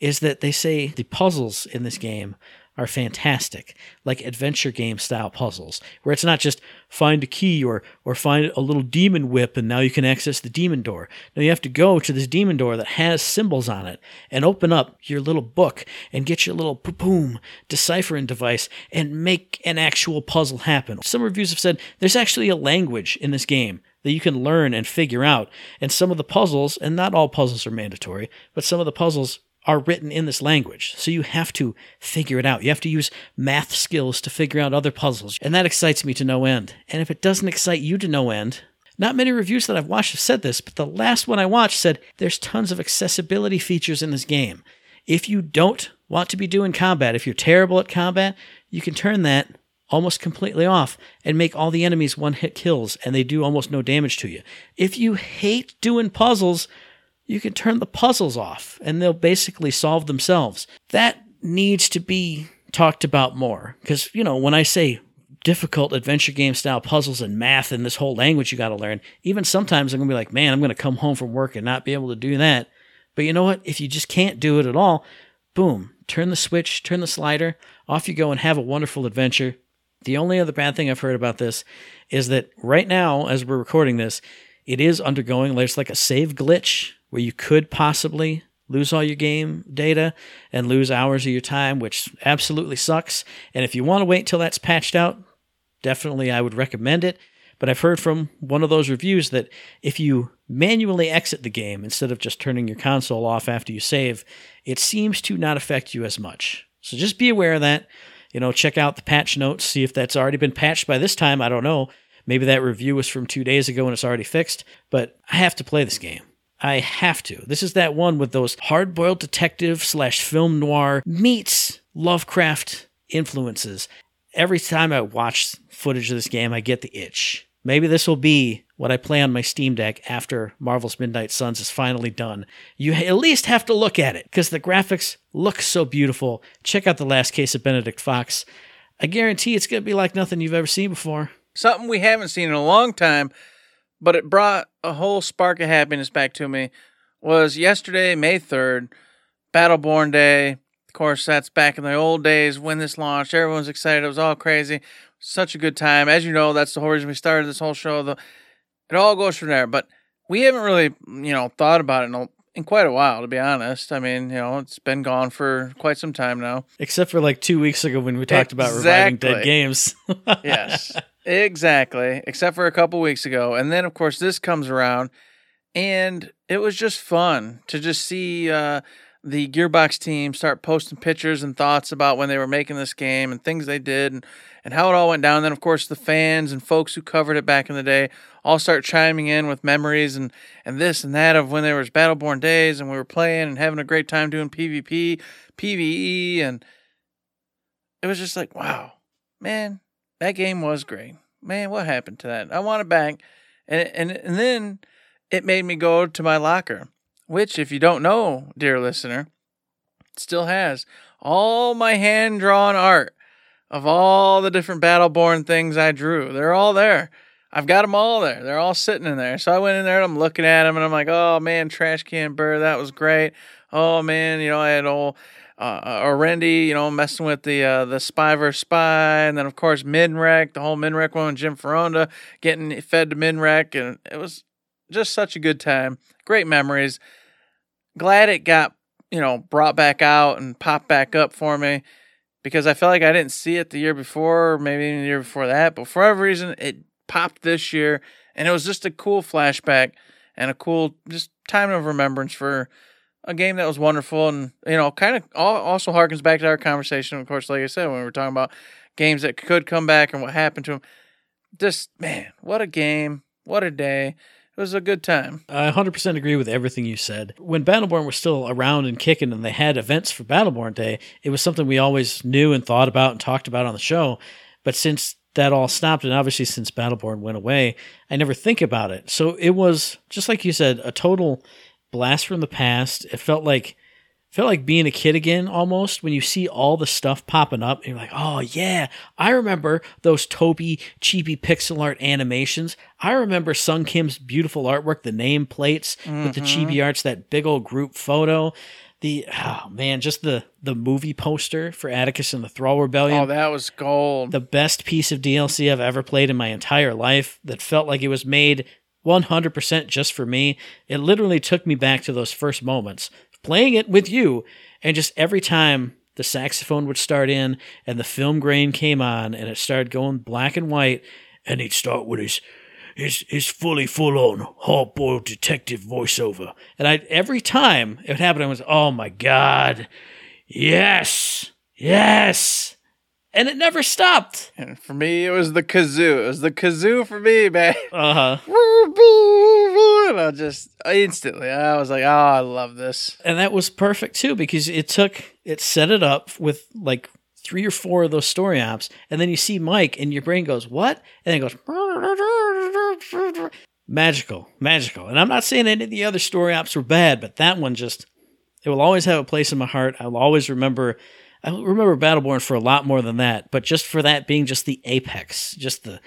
S6: is that they say the puzzles in this game are fantastic, like adventure game style puzzles, where it's not just find a key or or find a little demon whip and now you can access the demon door. Now you have to go to this demon door that has symbols on it and open up your little book and get your little boom deciphering device and make an actual puzzle happen. Some reviews have said there's actually a language in this game that you can learn and figure out. And some of the puzzles, and not all puzzles are mandatory, but some of the puzzles are written in this language. So you have to figure it out. You have to use math skills to figure out other puzzles. And that excites me to no end. And if it doesn't excite you to no end, not many reviews that I've watched have said this, but the last one I watched said there's tons of accessibility features in this game. If you don't want to be doing combat, if you're terrible at combat, you can turn that almost completely off and make all the enemies one hit kills and they do almost no damage to you. If you hate doing puzzles, you can turn the puzzles off and they'll basically solve themselves. That needs to be talked about more because, you know, when I say difficult adventure game style puzzles and math and this whole language you got to learn, even sometimes I'm going to be like, man, I'm going to come home from work and not be able to do that. But you know what? If you just can't do it at all, boom, turn the switch, turn the slider, off you go and have a wonderful adventure. The only other bad thing I've heard about this is that right now, as we're recording this, it is undergoing, there's like a save glitch where you could possibly lose all your game data and lose hours of your time, which absolutely sucks. And if you want to wait till that's patched out, definitely I would recommend it. But I've heard from one of those reviews that if you manually exit the game instead of just turning your console off after you save, it seems to not affect you as much. So just be aware of that. You know, check out the patch notes, see if that's already been patched by this time. I don't know. Maybe that review was from two days ago and it's already fixed, but I have to play this game. I have to. This is that one with those hard boiled detective slash film noir meets Lovecraft influences. Every time I watch footage of this game, I get the itch. Maybe this will be what I play on my Steam Deck after Marvel's Midnight Suns is finally done. You at least have to look at it because the graphics look so beautiful. Check out the last case of Benedict Fox. I guarantee it's going to be like nothing you've ever seen before.
S7: Something we haven't seen in a long time, but it brought a whole spark of happiness back to me. Was yesterday, May 3rd, Battleborn Day. Of course, that's back in the old days when this launched. Everyone's excited. It was all crazy. Such a good time. As you know, that's the whole reason we started this whole show. The, it all goes from there. But we haven't really, you know, thought about it in, a, in quite a while, to be honest. I mean, you know, it's been gone for quite some time now.
S6: Except for like two weeks ago when we talked about reviving dead games.
S7: yes, exactly. Except for a couple weeks ago, and then of course this comes around, and it was just fun to just see uh, the Gearbox team start posting pictures and thoughts about when they were making this game and things they did and and how it all went down. And then of course the fans and folks who covered it back in the day all start chiming in with memories and and this and that of when there was Battleborn days and we were playing and having a great time doing PvP, PvE, and it was just like wow, man, that game was great. Man, what happened to that? I want it back. And and and then it made me go to my locker, which if you don't know, dear listener, still has all my hand drawn art of all the different Battleborn things I drew. They're all there. I've got them all there. They're all sitting in there. So I went in there and I'm looking at them and I'm like, oh man, Trash Can Burr, that was great. Oh man, you know, I had old uh, Orendi, you know, messing with the uh, the spy versus spy, and then of course Minrek, the whole Minrek one, Jim Foronda getting fed to Minrek, and it was just such a good time. Great memories. Glad it got you know brought back out and popped back up for me because I felt like I didn't see it the year before, or maybe even the year before that, but for whatever reason it popped this year, and it was just a cool flashback and a cool just time of remembrance for a game that was wonderful and you know kind of also harkens back to our conversation of course like i said when we were talking about games that could come back and what happened to them just man what a game what a day it was a good time
S6: I 100% agree with everything you said. When Battleborn was still around and kicking and they had events for Battleborn Day, it was something we always knew and thought about and talked about on the show. But since that all stopped, and obviously since Battleborn went away, I never think about it. So it was, just like you said, a total blast from the past. It felt like felt like being a kid again almost when you see all the stuff popping up and you're like, oh yeah, I remember those Toby cheapy pixel art animations. I remember Sung Kim's beautiful artwork, the name plates with the mm-hmm. chibi arts, that big old group photo. The oh man, just the the movie poster for Attikus and the Thrall Rebellion
S7: oh that was gold
S6: the best piece of DLC I've ever played in my entire life that felt like it was made 100% just for me. It literally took me back to those first moments playing it with you and just every time the saxophone would start in and the film grain came on and it started going black and white and he'd start with his his his fully full on hard boiled detective voiceover. And I every time it would happen I was oh my god. Yes. Yes. And it never stopped.
S7: and for me it was the kazoo. It was the kazoo for me man.
S6: Uh-huh.
S7: and i just instantly i was like oh i love this.
S6: And that was perfect too because it took it set it up with like three or four of those story ops, and then you see mike and your brain goes what? And then it goes magical magical. And i'm not saying any of the other story ops were bad but that one just it will always have a place in my heart. I'll always remember i remember battleborn for a lot more than that but just for that being just the apex just the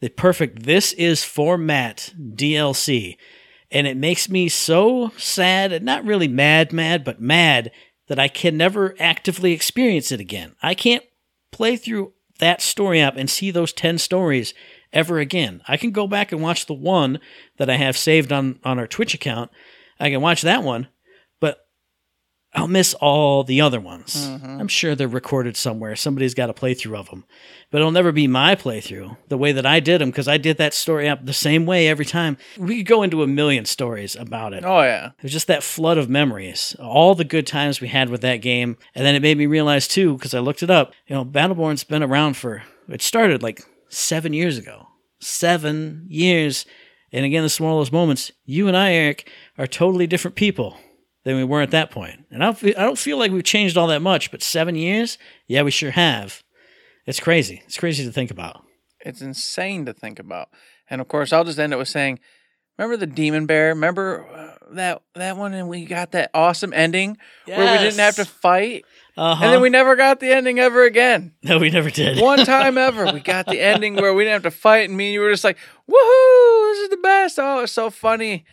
S6: the perfect this is for matt dlc and it makes me so sad and not really mad mad but mad that i can never actively experience it again. I can't play through that story op and see those 10 stories ever again. I can go back and watch the one that i have saved on on our twitch account. I can watch that one i'll miss all the other ones mm-hmm. i'm sure they're recorded somewhere somebody's got a playthrough of them but it'll never be my playthrough the way that I did them because I did that story up the same way every time. We could go into a million stories about it.
S7: oh yeah
S6: It was just that flood of memories, all the good times we had with that game. And then it made me realize, too, because I looked it up, you know, Battleborn's been around for, it started like seven years ago. Seven years. And again, this is one of those moments. You and I, Eric, are totally different people than we were at that point. And I don't feel, I don't feel like we've changed all that much, but seven years? Yeah, we sure have. It's crazy. It's crazy to think about.
S7: It's insane to think about. And of course, I'll just end it with saying, remember the demon bear? Remember uh, that that one, and we got that awesome ending where we didn't have to fight,
S6: Uh-huh.
S7: and then we never got the ending ever again.
S6: no, we never did.
S7: One time ever, we got the ending where we didn't have to fight, and me and you were just like, "Woohoo! This is the best! Oh, it's so funny."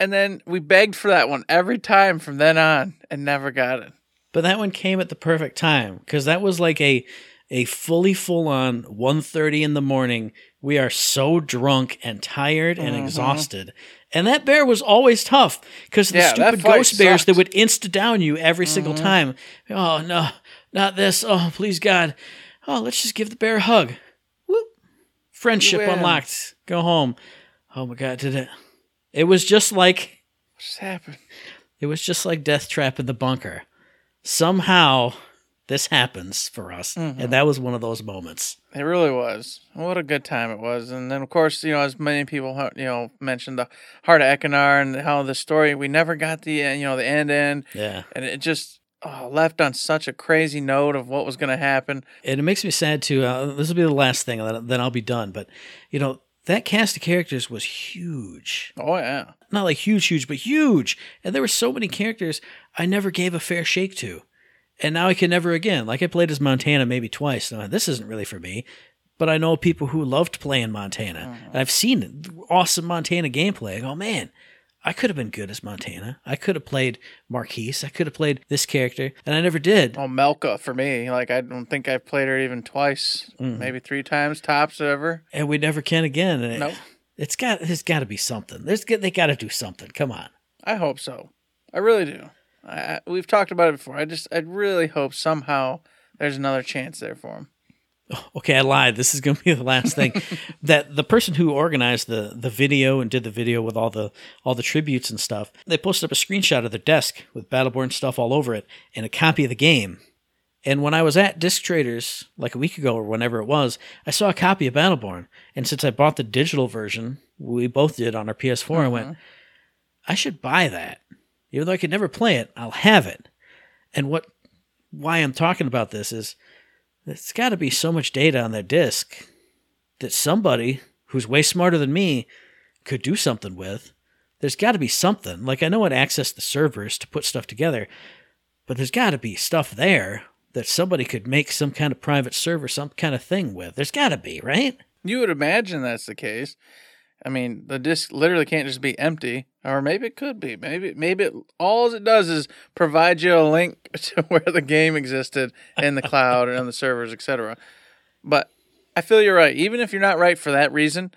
S7: And then we begged for that one every time from then on, and never got it.
S6: But that one came at the perfect time because that was like a a fully full on 1.30 in the morning. We are so drunk and tired and
S7: Mm-hmm.
S6: exhausted. And that bear was always tough because the
S7: Yeah,
S6: stupid ghost bears that would insta down you every single
S7: Mm-hmm.
S6: time. Oh no, not this. Oh please God. Oh, let's just give the bear a hug. Whoop. Friendship unlocked. Go home. Oh my God, did it? It was just like
S7: What just happened?
S6: it was just like Death Trap in the bunker. Somehow this happens for us. And that was one of those moments.
S7: It really was. What a good time it was. And then, of course, you know, as many people, you know, mentioned the Heart of Ekkunar and how the story, we never got the, you know, the end end.
S6: Yeah.
S7: And it just oh, left on such a crazy note of what was going to happen.
S6: And it makes me sad too. Uh, this will be the last thing, then I'll be done. But, you know, that cast of characters was huge.
S7: Oh, yeah.
S6: Not like huge, huge, but huge. And there were so many characters I never gave a fair shake to. And now I can never again. Like I played as Montana maybe twice. Now, this isn't really for me. But I know people who loved playing Montana. Mm-hmm. And I've seen awesome Montana gameplay. I go, man, I could have been good as Montana. I could have played Marquis. I could have played this character, and I never did.
S7: Oh, Mellka for me. Like I don't think I've played her even twice,
S6: Mm-hmm.
S7: maybe three times tops ever.
S6: And we never can again. And it-
S7: Nope.
S6: It's got. There's got to be something. There's. They got to do something. Come on.
S7: I hope so. I really do. I, I- we've talked about it before. I just I really hope somehow there's another chance there for him.
S6: Okay, I lied. This is going to be the last thing. that the person who organized the the video and did the video with all the all the tributes and stuff, they posted up a screenshot of their desk with Battleborn stuff all over it and a copy of the game. And when I was at Disc Traders like a week ago or whenever it was, I saw a copy of Battleborn. And since I bought the digital version, we both did on our PS4, I went, uh-huh. I should buy that. Even though I could never play it, I'll have it. And what why I'm talking about this is there's got to be so much data on that disk that somebody who's way smarter than me could do something with. There's got to be something. Like I know how to access the servers to put stuff together, but there's got to be stuff there that somebody could make some kind of private server, some kind of thing with. There's got to be, right?
S7: You would imagine that's the case. I mean, the disk literally can't just be empty, or maybe it could be. Maybe, maybe it, all it does is provide you a link to where the game existed in the cloud and on the servers, etc. But I feel you're right. Even if you're not right for that reason,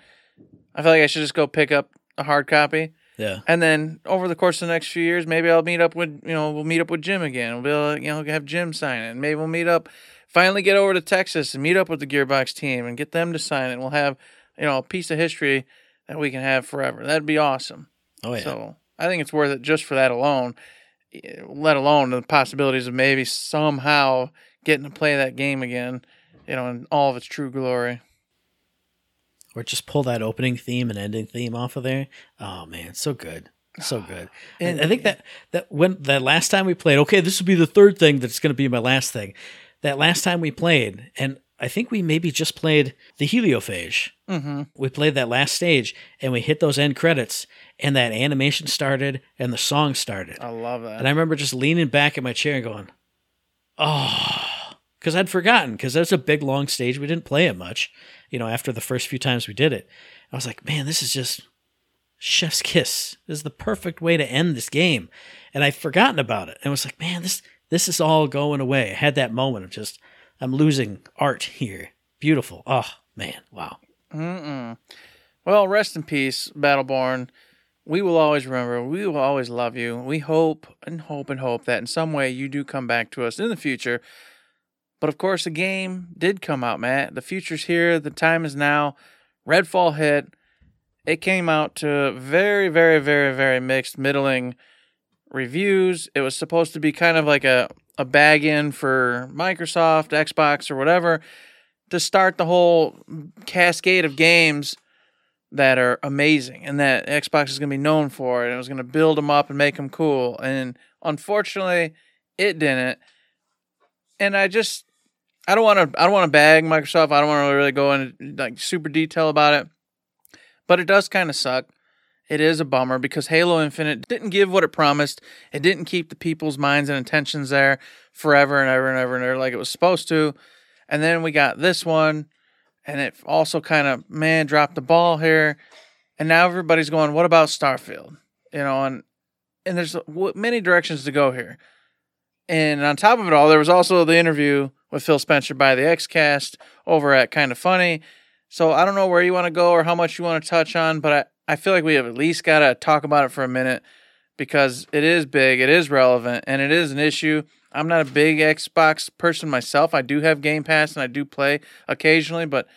S7: I feel like I should just go pick up a hard copy,
S6: Yeah.
S7: and then over the course of the next few years, maybe I'll meet up with you know we'll meet up with Jim again. We'll be able to, you know have Jim sign it. And maybe we'll meet up, finally get over to Texas and meet up with the Gearbox team and get them to sign it. And we'll have you know a piece of history that we can have forever. That'd be awesome.
S6: Oh yeah.
S7: So I think it's worth it just for that alone. eh, Let alone the possibilities of maybe somehow getting to play that game again, you know, in all of its true glory.
S6: or just pull that opening theme and ending theme off of there. Oh man, so good. So good. And I think that that when that last time we played, okay, this will be the third thing that's going to be my last thing. That last time we played, and I think we maybe just played the heliophage. Mm-hmm. We played that last stage, and we hit those end credits, and that animation started, and the song started.
S7: I love that.
S6: And I remember just leaning back in my chair and going, oh, because I'd forgotten, because that's a big, long stage. We didn't play it much, you know, after the first few times we did it. I was like, man, this is just chef's kiss. This is the perfect way to end this game. And I'd forgotten about it. And I was like, man, this this is all going away. I had that moment of just, I'm losing art here. Beautiful. Oh, man. Wow.
S7: Well, rest in peace, Battleborn. We will always remember. We will always love you. We hope and hope and hope that in some way you do come back to us in the future. But of course, the game did come out, Matt. The future's here. The time is now. Redfall hit. It came out to very, very, very, very mixed, middling reviews. It was supposed to be kind of like a, a bag in for Microsoft, Xbox, or whatever to start the whole cascade of games that are amazing and that Xbox is going to be known for and it was going to build them up and make them cool. And unfortunately it didn't. And I just I don't want to I don't want to bag Microsoft. I don't want to really go into like super detail about it. But it does kind of suck it is a bummer because Halo Infinite didn't give what it promised. It didn't keep the people's minds and intentions there forever and ever and ever and ever like it was supposed to. And then we got this one and it also kind of man dropped the ball here. And now everybody's going what about starfield? You know and and there's many directions to go here. And on top of it all there was also the interview with phil spencer by the xcast over at Kinda Funny. So i don't know where you want to go or how much you want to touch on but i, feel like we have at least got to talk about it for a minute because it is big it is relevant and it is an issue I'm not a big Xbox person myself. I do have Game Pass and I do play occasionally, but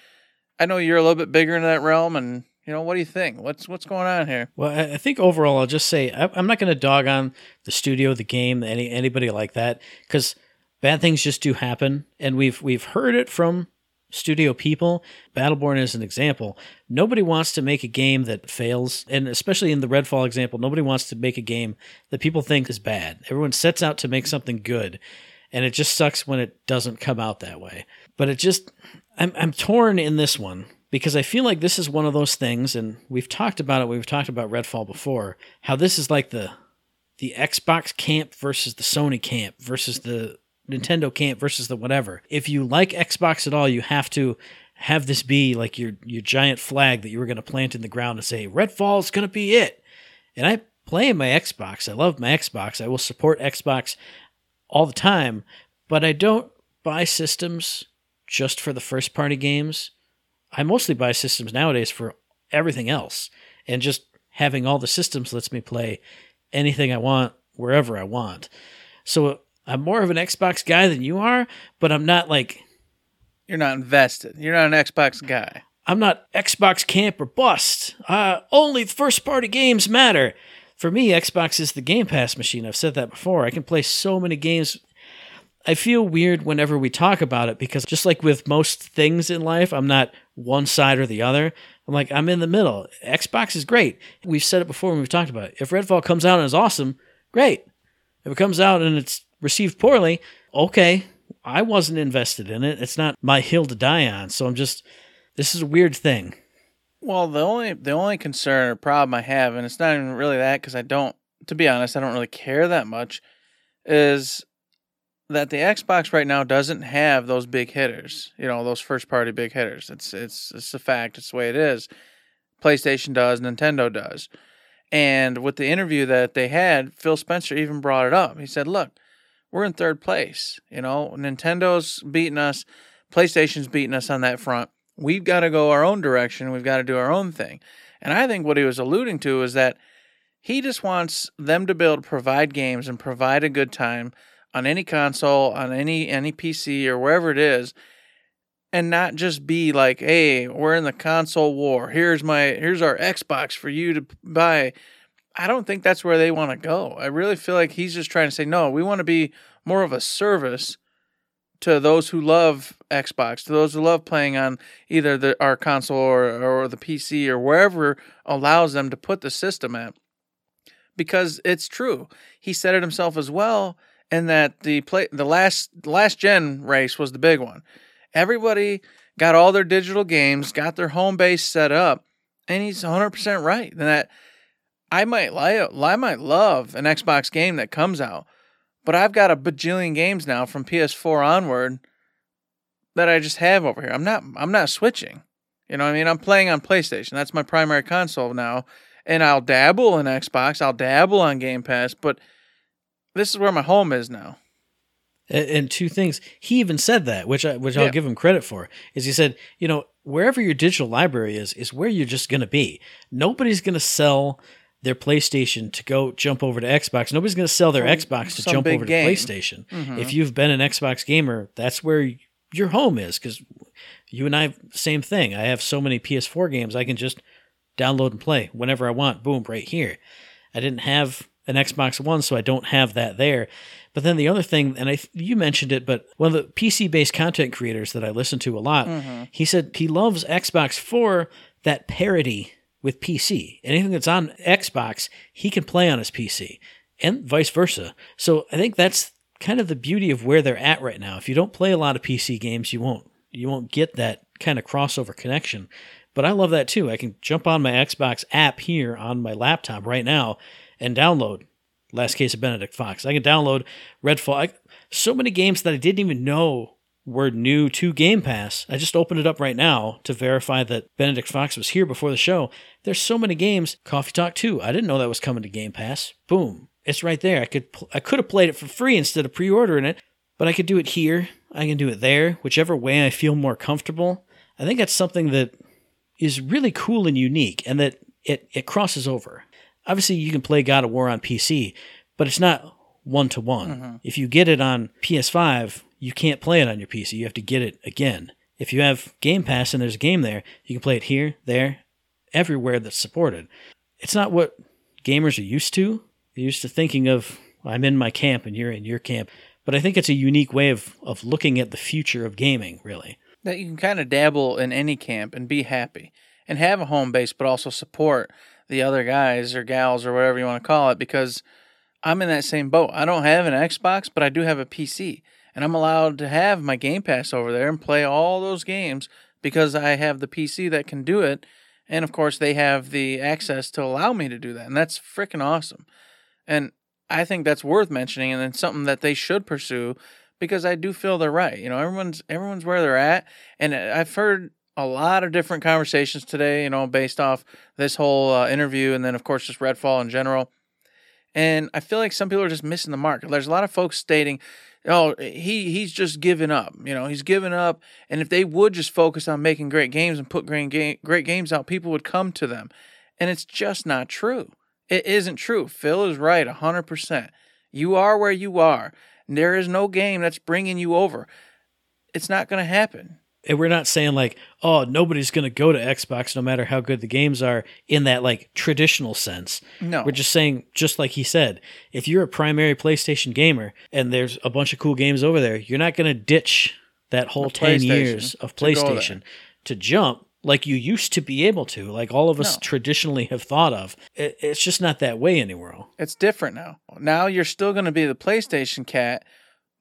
S7: I know you're a little bit bigger in that realm. And you know, what do you think? What's what's going on here?
S6: Well, I think overall, I'll just say I'm not going to dog on the studio, the game, any anybody like that, because bad things just do happen, and we've we've heard it from studio people. Battleborn is an example. Nobody wants to make a game that fails, and especially in the Redfall example, nobody wants to make a game that people think is bad. Everyone sets out to make something good, and it just sucks when it doesn't come out that way. But it just, I'm I'm torn in this one because I feel like this is one of those things, and we've talked about it. We've talked about Redfall before. How this is like the the Xbox camp versus the Sony camp versus the Nintendo camp versus the whatever. If you like Xbox at all, you have to have this be like your your giant flag that you were going to plant in the ground and say Redfall is going to be it. And I playing my Xbox. I love my Xbox. I will support Xbox all the time, but I don't buy systems just for the first party games. I mostly buy systems nowadays for everything else. And just having all the systems lets me play anything I want wherever I want. So I'm more of an Xbox guy than you are, but I'm not like
S7: You're not invested. You're not an Xbox guy.
S6: I'm not Xbox camp or bust. Uh, only first party games matter. For me, Xbox is the Game Pass machine. I've said that before. I can play so many games. I feel weird whenever we talk about it because just like with most things in life, I'm not one side or the other. I'm like, I'm in the middle. Xbox is great. We've said it before when we've talked about it. If Redfall comes out and is awesome, great. If it comes out and it's received poorly, okay. I wasn't invested in it. It's not my hill to die on. So I'm just, this is a weird thing.
S7: Well, the only the only concern or problem I have, and it's not even really that because I don't, to be honest, I don't really care that much, is that the Xbox right now doesn't have those big hitters. You know, those first party big hitters. It's it's it's a fact. It's the way it is. PlayStation does, Nintendo does. And with the interview that they had, Phil Spencer even brought it up. He said, "Look, we're in third place. You know, Nintendo's beating us, PlayStation's beating us on that front. We've got to go our own direction. We've got to do our own thing." And I think what he was alluding to is that he just wants them to be able to provide games and provide a good time on any console, on any any PC or wherever it is, and not just be like, "Hey, we're in the console war. Here's my here's our Xbox for you to buy." I don't think that's where they want to go. I really feel like he's just trying to say, "No, we want to be more of a service to those who love Xbox, to those who love playing on either the our console or or the PC or wherever allows them to put the system at." Because it's true. He said it himself as well and that the play the last last gen race was the big one. Everybody got all their digital games, got their home base set up, and he's 100% right. And that I might I might love an Xbox game that comes out, but I've got a bajillion games now from PS4 onward that I just have over here. I'm not I'm not switching. You know what I mean? I'm playing on PlayStation. That's my primary console now. And I'll dabble in Xbox, I'll dabble on Game Pass, but this is where my home is now.
S6: And, and two things, he even said that, which I, which I'll give him credit for, is he said, you know, wherever your digital library is, is where you're just going to be. Nobody's going to sell their PlayStation to go jump over to Xbox. Nobody's going to sell their Xbox to jump over to
S7: game.
S6: PlayStation. If you've been an Xbox gamer, that's where your home is because you and I, same thing. I have so many PS4 games I can just download and play whenever I want. Boom, right here. I didn't have an Xbox One, so I don't have that there. But then the other thing, and I you mentioned it, but one of the PC-based content creators that I listen to a lot, he said he loves Xbox for that parity with PC. Anything that's on Xbox, he can play on his PC, and vice versa. So I think that's kind of the beauty of where they're at right now. If you don't play a lot of PC games, you won't you won't get that kind of crossover connection. But I love that too. I can jump on my Xbox app here on my laptop right now and download Last Case of Benedict Fox. I can download Redfall. I, so many games that I didn't even know were new to Game Pass. I just opened it up right now to verify that Benedict Fox was here before the show. There's so many games. Coffee Talk 2. I didn't know that was coming to Game Pass. Boom. It's right there. I could pl- I could have played it for free instead of pre-ordering it, but I could do it here. I can do it there, whichever way I feel more comfortable. I think that's something that is really cool and unique and that it, it crosses over. Obviously, you can play God of War on PC, but it's not one to one. Mm-hmm. If you get it on PS5, you can't play it on your PC. You have to get it again. If you have Game Pass and there's a game there, you can play it here, there, everywhere that's supported. It's not what gamers are used to. They're used to thinking of, I'm in my camp and you're in your camp. But I think it's a unique way of, of looking at the future of gaming, really.
S7: that you can kind of dabble in any camp and be happy and have a home base, but also support the other guys or gals or whatever you want to call it. Because I'm in that same boat. I don't have an Xbox, but I do have a PC, and I'm allowed to have my Game Pass over there and play all those games because I have the PC that can do it. And of course, they have the access to allow me to do that, and that's freaking awesome. And I think that's worth mentioning, and it's something that they should pursue because I do feel they're right. You know, everyone's everyone's where they're at, and I've heard a lot of different conversations today. You know, based off this whole uh, interview, and then of course just Redfall in general. And I feel like some people are just missing the mark. There's a lot of folks stating, "Oh, he he's just given up." You know, he's given up. And if they would just focus on making great games and put great game, great games out, people would come to them. And it's just not true. It isn't true. Phil is right 100%. You are where you are. There is no game that's bringing you over. It's not going to happen.
S6: And we're not saying like, oh, nobody's going to go to Xbox no matter how good the games are in that like traditional sense.
S7: No.
S6: We're just saying, just like he said, if you're a primary PlayStation gamer and there's a bunch of cool games over there, you're not going to ditch that whole 10 years of
S7: to.
S6: PlayStation to jump like you used to be able to, like all of us
S7: No.
S6: traditionally have thought of. It, it's just not that way anymore.
S7: It's different now. Now you're still going to be the PlayStation cat,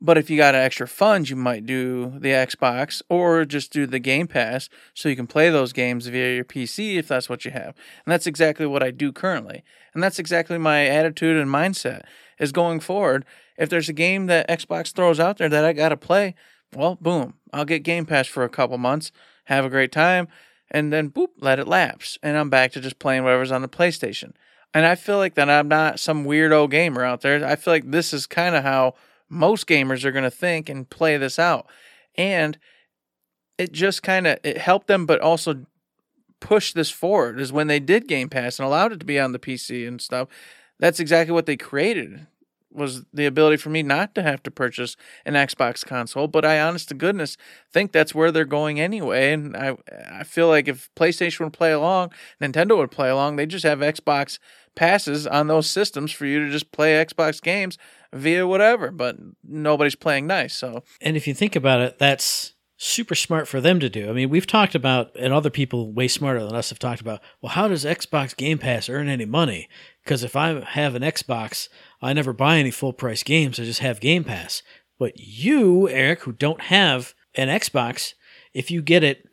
S7: but if you got extra funds, you might do the Xbox or just do the Game Pass so you can play those games via your PC if that's what you have. And that's exactly what I do currently. And that's exactly my attitude and mindset is going forward. If there's a game that Xbox throws out there that I got to play, well, boom, I'll get Game Pass for a couple months, have a great time, and then boop, let it lapse. And I'm back to just playing whatever's on the PlayStation. And I feel like that I'm not some weirdo gamer out there. I feel like this is kind of how most gamers are going to think and play this out. And it just kind of it helped them but also pushed this forward is when they did Game Pass and allowed it to be on the PC and stuff. That's exactly what they created was the ability for me not to have to purchase an Xbox console, but I honest to goodness think that's where they're going anyway and I I feel like if PlayStation would play along, Nintendo would play along, they just have Xbox passes on those systems for you to just play Xbox games via whatever, but nobody's playing nice. So,
S6: And if you think about it, that's super smart for them to do. I mean, we've talked about, and other people way smarter than us have talked about, well, how does Xbox Game Pass earn any money? Because if I have an Xbox, I never buy any full price games, I just have Game Pass. But you, Eric, who don't have an Xbox, if you get it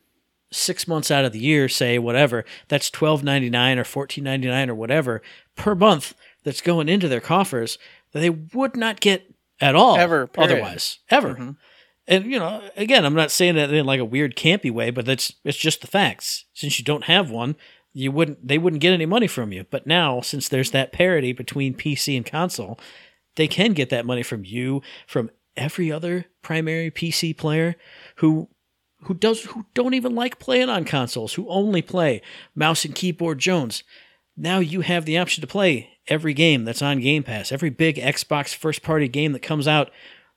S6: six months out of the year, say whatever, that's twelve ninety nine or fourteen ninety nine or whatever per month that's going into their coffers that they would not get at all
S7: Ever, period.
S6: otherwise ever. Mm-hmm. And you know, again, I'm not saying that in like a weird campy way, but that's it's just the facts. Since you don't have one, you wouldn't they wouldn't get any money from you. But now, since there's that parity between PC and console, they can get that money from you, from every other primary PC player who who does who don't even like playing on consoles, who only play mouse and keyboard Jones. Now you have the option to play every game that's on Game Pass, every big Xbox first party game that comes out.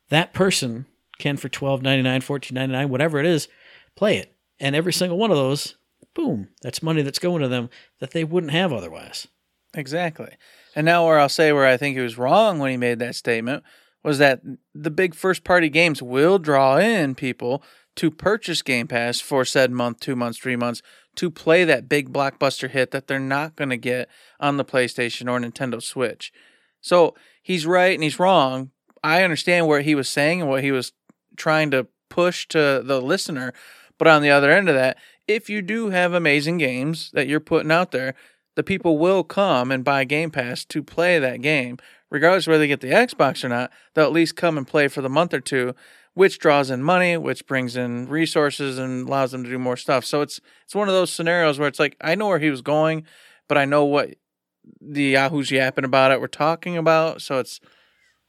S6: That person can for twelve ninety nine, fourteen ninety nine, whatever it is, play it. And every single one of those, boom, that's money that's going to them that they wouldn't have otherwise.
S7: Exactly. And now where I'll say where I think he was wrong when he made that statement was that the big first party games will draw in people to purchase Game Pass for said month, two months, three months to play that big blockbuster hit that they're not going to get on the PlayStation or Nintendo Switch. So he's right and he's wrong. I understand what he was saying and what he was trying to push to the listener. But on the other end of that, if you do have amazing games that you're putting out there, the people will come and buy Game Pass to play that game. Regardless whether they get the Xbox or not, they'll at least come and play for the month or two, which draws in money, which brings in resources and allows them to do more stuff. So it's it's one of those scenarios where it's like I know where he was going, but I know what the Yahoo's yapping about it we're talking about. So it's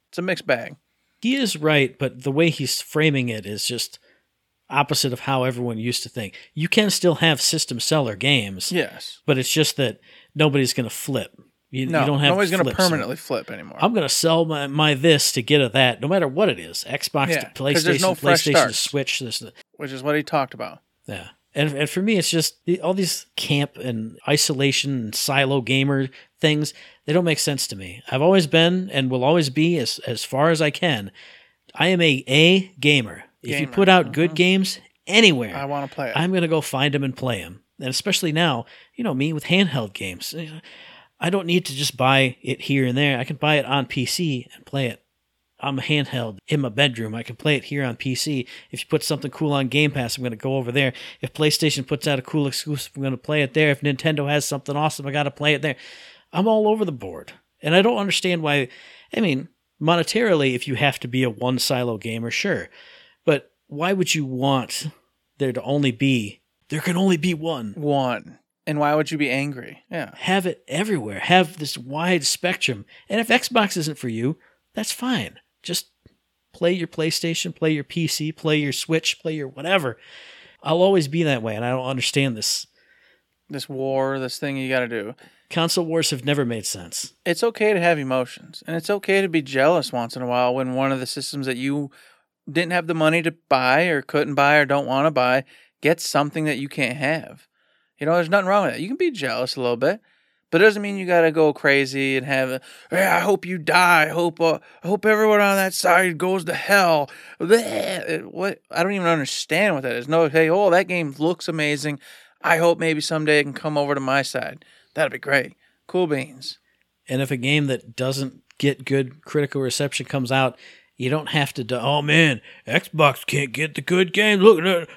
S7: it's a mixed bag.
S6: He is right, but the way he's framing it is just opposite of how everyone used to think. You can still have system seller games,
S7: Yes.
S6: but it's just that nobody's going to flip. You,
S7: No,
S6: you don't have
S7: nobody's going to permanently flip anymore.
S6: I'm going to sell my, my this to get a that, no matter what it is. Xbox
S7: Yeah,
S6: to PlayStation,
S7: no
S6: PlayStation to. Switch. This,
S7: which is what he talked about.
S6: yeah. And, and for me, it's just the- all these camp and isolation and silo gamer things. They don't make sense to me. I've always been and will always be as as far as I can. I am a a gamer. If you
S7: Gamer, uh-huh.
S6: put out good games anywhere,
S7: I want to play it.
S6: I'm going to go find them and play them. And especially now, you know, me with handheld games. I don't need to just buy it here and there. I can buy it on PC and play it. I'm a handheld in my bedroom. I can play it here on PC. If you put something cool on Game Pass, I'm going to go over there. If PlayStation puts out a cool exclusive, I'm going to play it there. If Nintendo has something awesome, I got to play it there. I'm all over the board. And I don't understand why. I mean, monetarily, if you have to be a one silo gamer, sure. But why would you want there to only be, there can only be one?
S7: one. And why would you be angry? Yeah.
S6: Have it everywhere. Have this wide spectrum. And if Xbox isn't for you, that's fine. Just play your PlayStation, play your PC, play your Switch, play your whatever. I'll always be that way, and I don't understand this.
S7: This war, this thing you got to do.
S6: Console wars have never made sense.
S7: It's okay to have emotions, and it's okay to be jealous once in a while when one of the systems that you didn't have the money to buy or couldn't buy or don't want to buy gets something that you can't have. You know, there's nothing wrong with that. You can be jealous a little bit, but it doesn't mean you got to go crazy and have hey, I hope you die. I hope, uh, I hope everyone on that side goes to hell. What? I don't even understand what that is. No, hey, oh, that game looks amazing. I hope maybe someday it can come over to my side. That'd be great. Cool beans.
S6: And if a game that doesn't get good critical reception comes out, you don't have to. Do, oh man, Xbox can't get the good game. Look.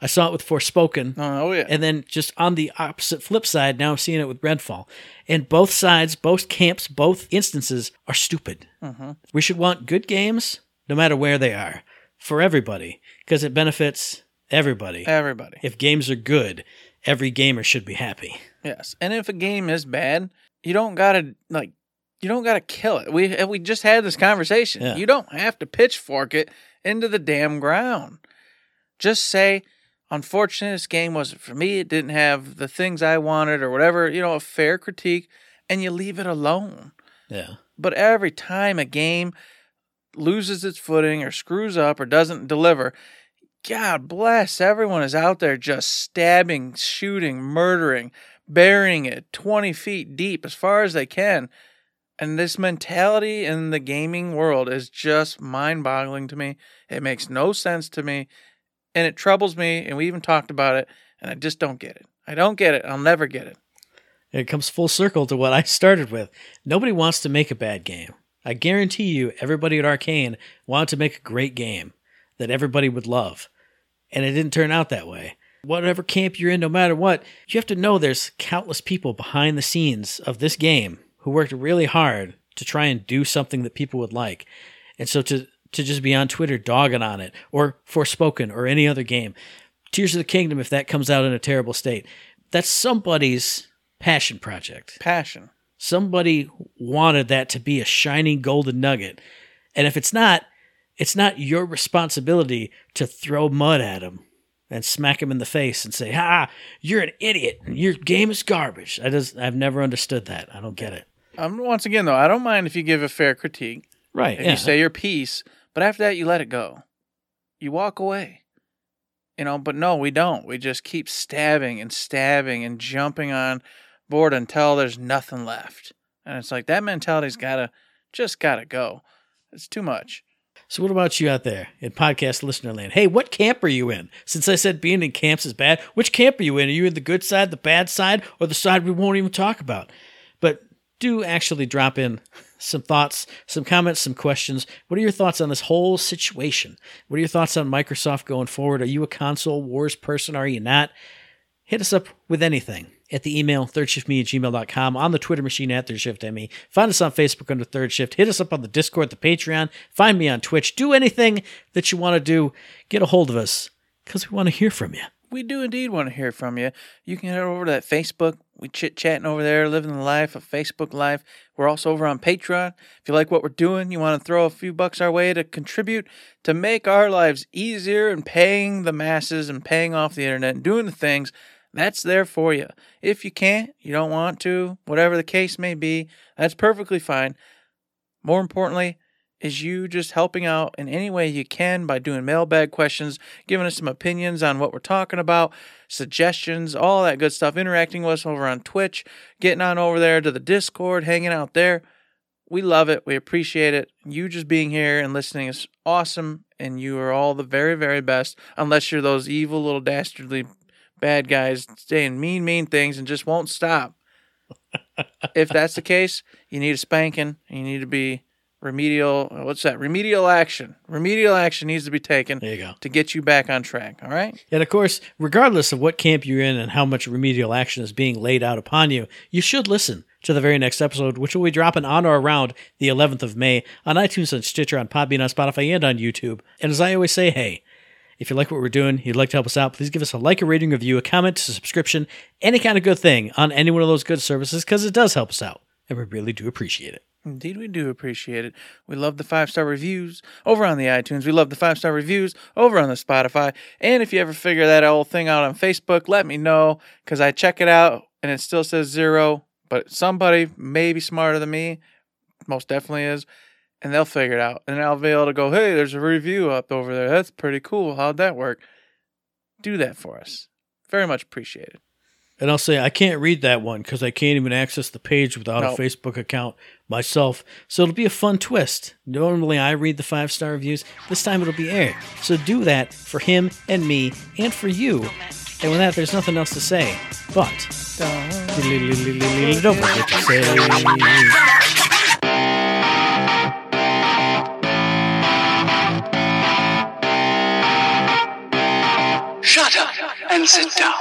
S6: I saw it with Forspoken.
S7: Uh, oh yeah.
S6: And then just on the opposite flip side, now I'm seeing it with Redfall. And both sides, both camps, both instances are stupid. Mm-hmm. We should want good games, no matter where they are, for everybody, because it benefits everybody.
S7: Everybody.
S6: If games are good, every gamer should be happy.
S7: Yes, and if a game is bad, you don't gotta like, you don't gotta kill it. We we just had this conversation.
S6: Yeah.
S7: You don't have to pitchfork it into the damn ground. Just say, unfortunately, this game wasn't for me. It didn't have the things I wanted or whatever. You know, a fair critique, and you leave it alone.
S6: Yeah.
S7: But every time a game loses its footing or screws up or doesn't deliver, God bless everyone is out there just stabbing, shooting, murdering, burying it 20 feet deep as far as they can. And this mentality in the gaming world is just mind boggling to me. It makes no sense to me. And it troubles me. And we even talked about it. And I just don't get it. I don't get it. I'll never get it.
S6: It comes full circle to what I started with. Nobody wants to make a bad game. I guarantee you, everybody at Arcane wanted to make a great game that everybody would love. And it didn't turn out that way. Whatever camp you're in, no matter what, you have to know there's countless people behind the scenes of this game who worked really hard to try and do something that people would like. And so to, to just be on Twitter dogging on it, or Forspoken, or any other game, Tears of the Kingdom, if that comes out in a terrible state, that's somebody's passion project
S7: Passion.
S6: somebody wanted that to be a shining golden nugget. And if it's not, it's not your responsibility to throw mud at him and smack him in the face and say, "Ha, you're an idiot. Your game is garbage." I just I've never understood that. I don't get it.
S7: Um, once again, though, I don't mind if you give a fair critique.
S6: Right.
S7: and
S6: yeah.
S7: you say your piece, but after that you let it go. You walk away. You know, but no, we don't. We just keep stabbing and stabbing and jumping on board until there's nothing left. And it's like that mentality's gotta just gotta go. It's too much.
S6: So what about you out there in podcast listener land? Hey, what camp are you in? Since I said being in camps is bad, which camp are you in? Are you in the good side, the bad side, or the side we won't even talk about? But do actually drop in some thoughts, some comments, some questions. What are your thoughts on this whole situation? What are your thoughts on Microsoft going forward? Are you a console wars person? Are you not? Hit us up with anything at the email thirdshiftme at gmail.com, on the Twitter machine at thirdshiftme. Find us on Facebook under Third Shift. Hit us up on the Discord, the Patreon. Find me on Twitch. Do anything that you want to do. Get a hold of us because we want to hear from you.
S7: We do indeed want to hear from you. You can head over to that Facebook. We chit chatting over there, living the life of Facebook Live. We're also over on Patreon. If you like what we're doing, you want to throw a few bucks our way to contribute to make our lives easier and paying the masses and paying off the internet and doing the things that's there for you. If you can't, you don't want to, whatever the case may be, that's perfectly fine. More importantly, is you just helping out in any way you can by doing mailbag questions, giving us some opinions on what we're talking about, suggestions, all that good stuff, interacting with us over on Twitch, getting on over there to the Discord, hanging out there. We love it. We appreciate it. You just being here and listening is awesome, and you are all the very, very best, unless you're those evil little dastardly bad guys saying mean, mean things and just won't stop. if that's the case, you need a spanking. You need to be remedial. Uh, what's that? Remedial action. Remedial action needs to be taken
S6: There you go.
S7: to get you back on track. All right.
S6: And of course, regardless of what camp you're in and how much remedial action is being laid out upon you, you should listen to the very next episode, which will be dropping on or around the 11th of May on iTunes, on Stitcher, on Podbean, on Spotify, and on YouTube. And as I always say, hey, If you like what we're doing, you'd like to help us out, please give us a like, a rating, a review, a comment, a subscription, any kind of good thing on any one of those good services because it does help us out. And we really do appreciate it.
S7: Indeed, we do appreciate it. We love the five star reviews over on the iTunes. We love the five star reviews over on the Spotify. And if you ever figure that whole thing out on Facebook, let me know because I check it out and it still says zero. But somebody, maybe smarter than me, most definitely is, and they'll figure it out. And I'll be able to go, hey, there's a review up over there. That's pretty cool. How'd that work? Do that for us. Very much appreciated.
S6: And I'll say I can't read that one because I can't even access the page without
S7: No.
S6: a Facebook account myself. So it'll be a fun twist. Normally I read the five star reviews. This time it'll be Eric. So do that for him and me and for you. And with that, there's nothing else to say. But don't forget to say.
S5: Shut up and sit down.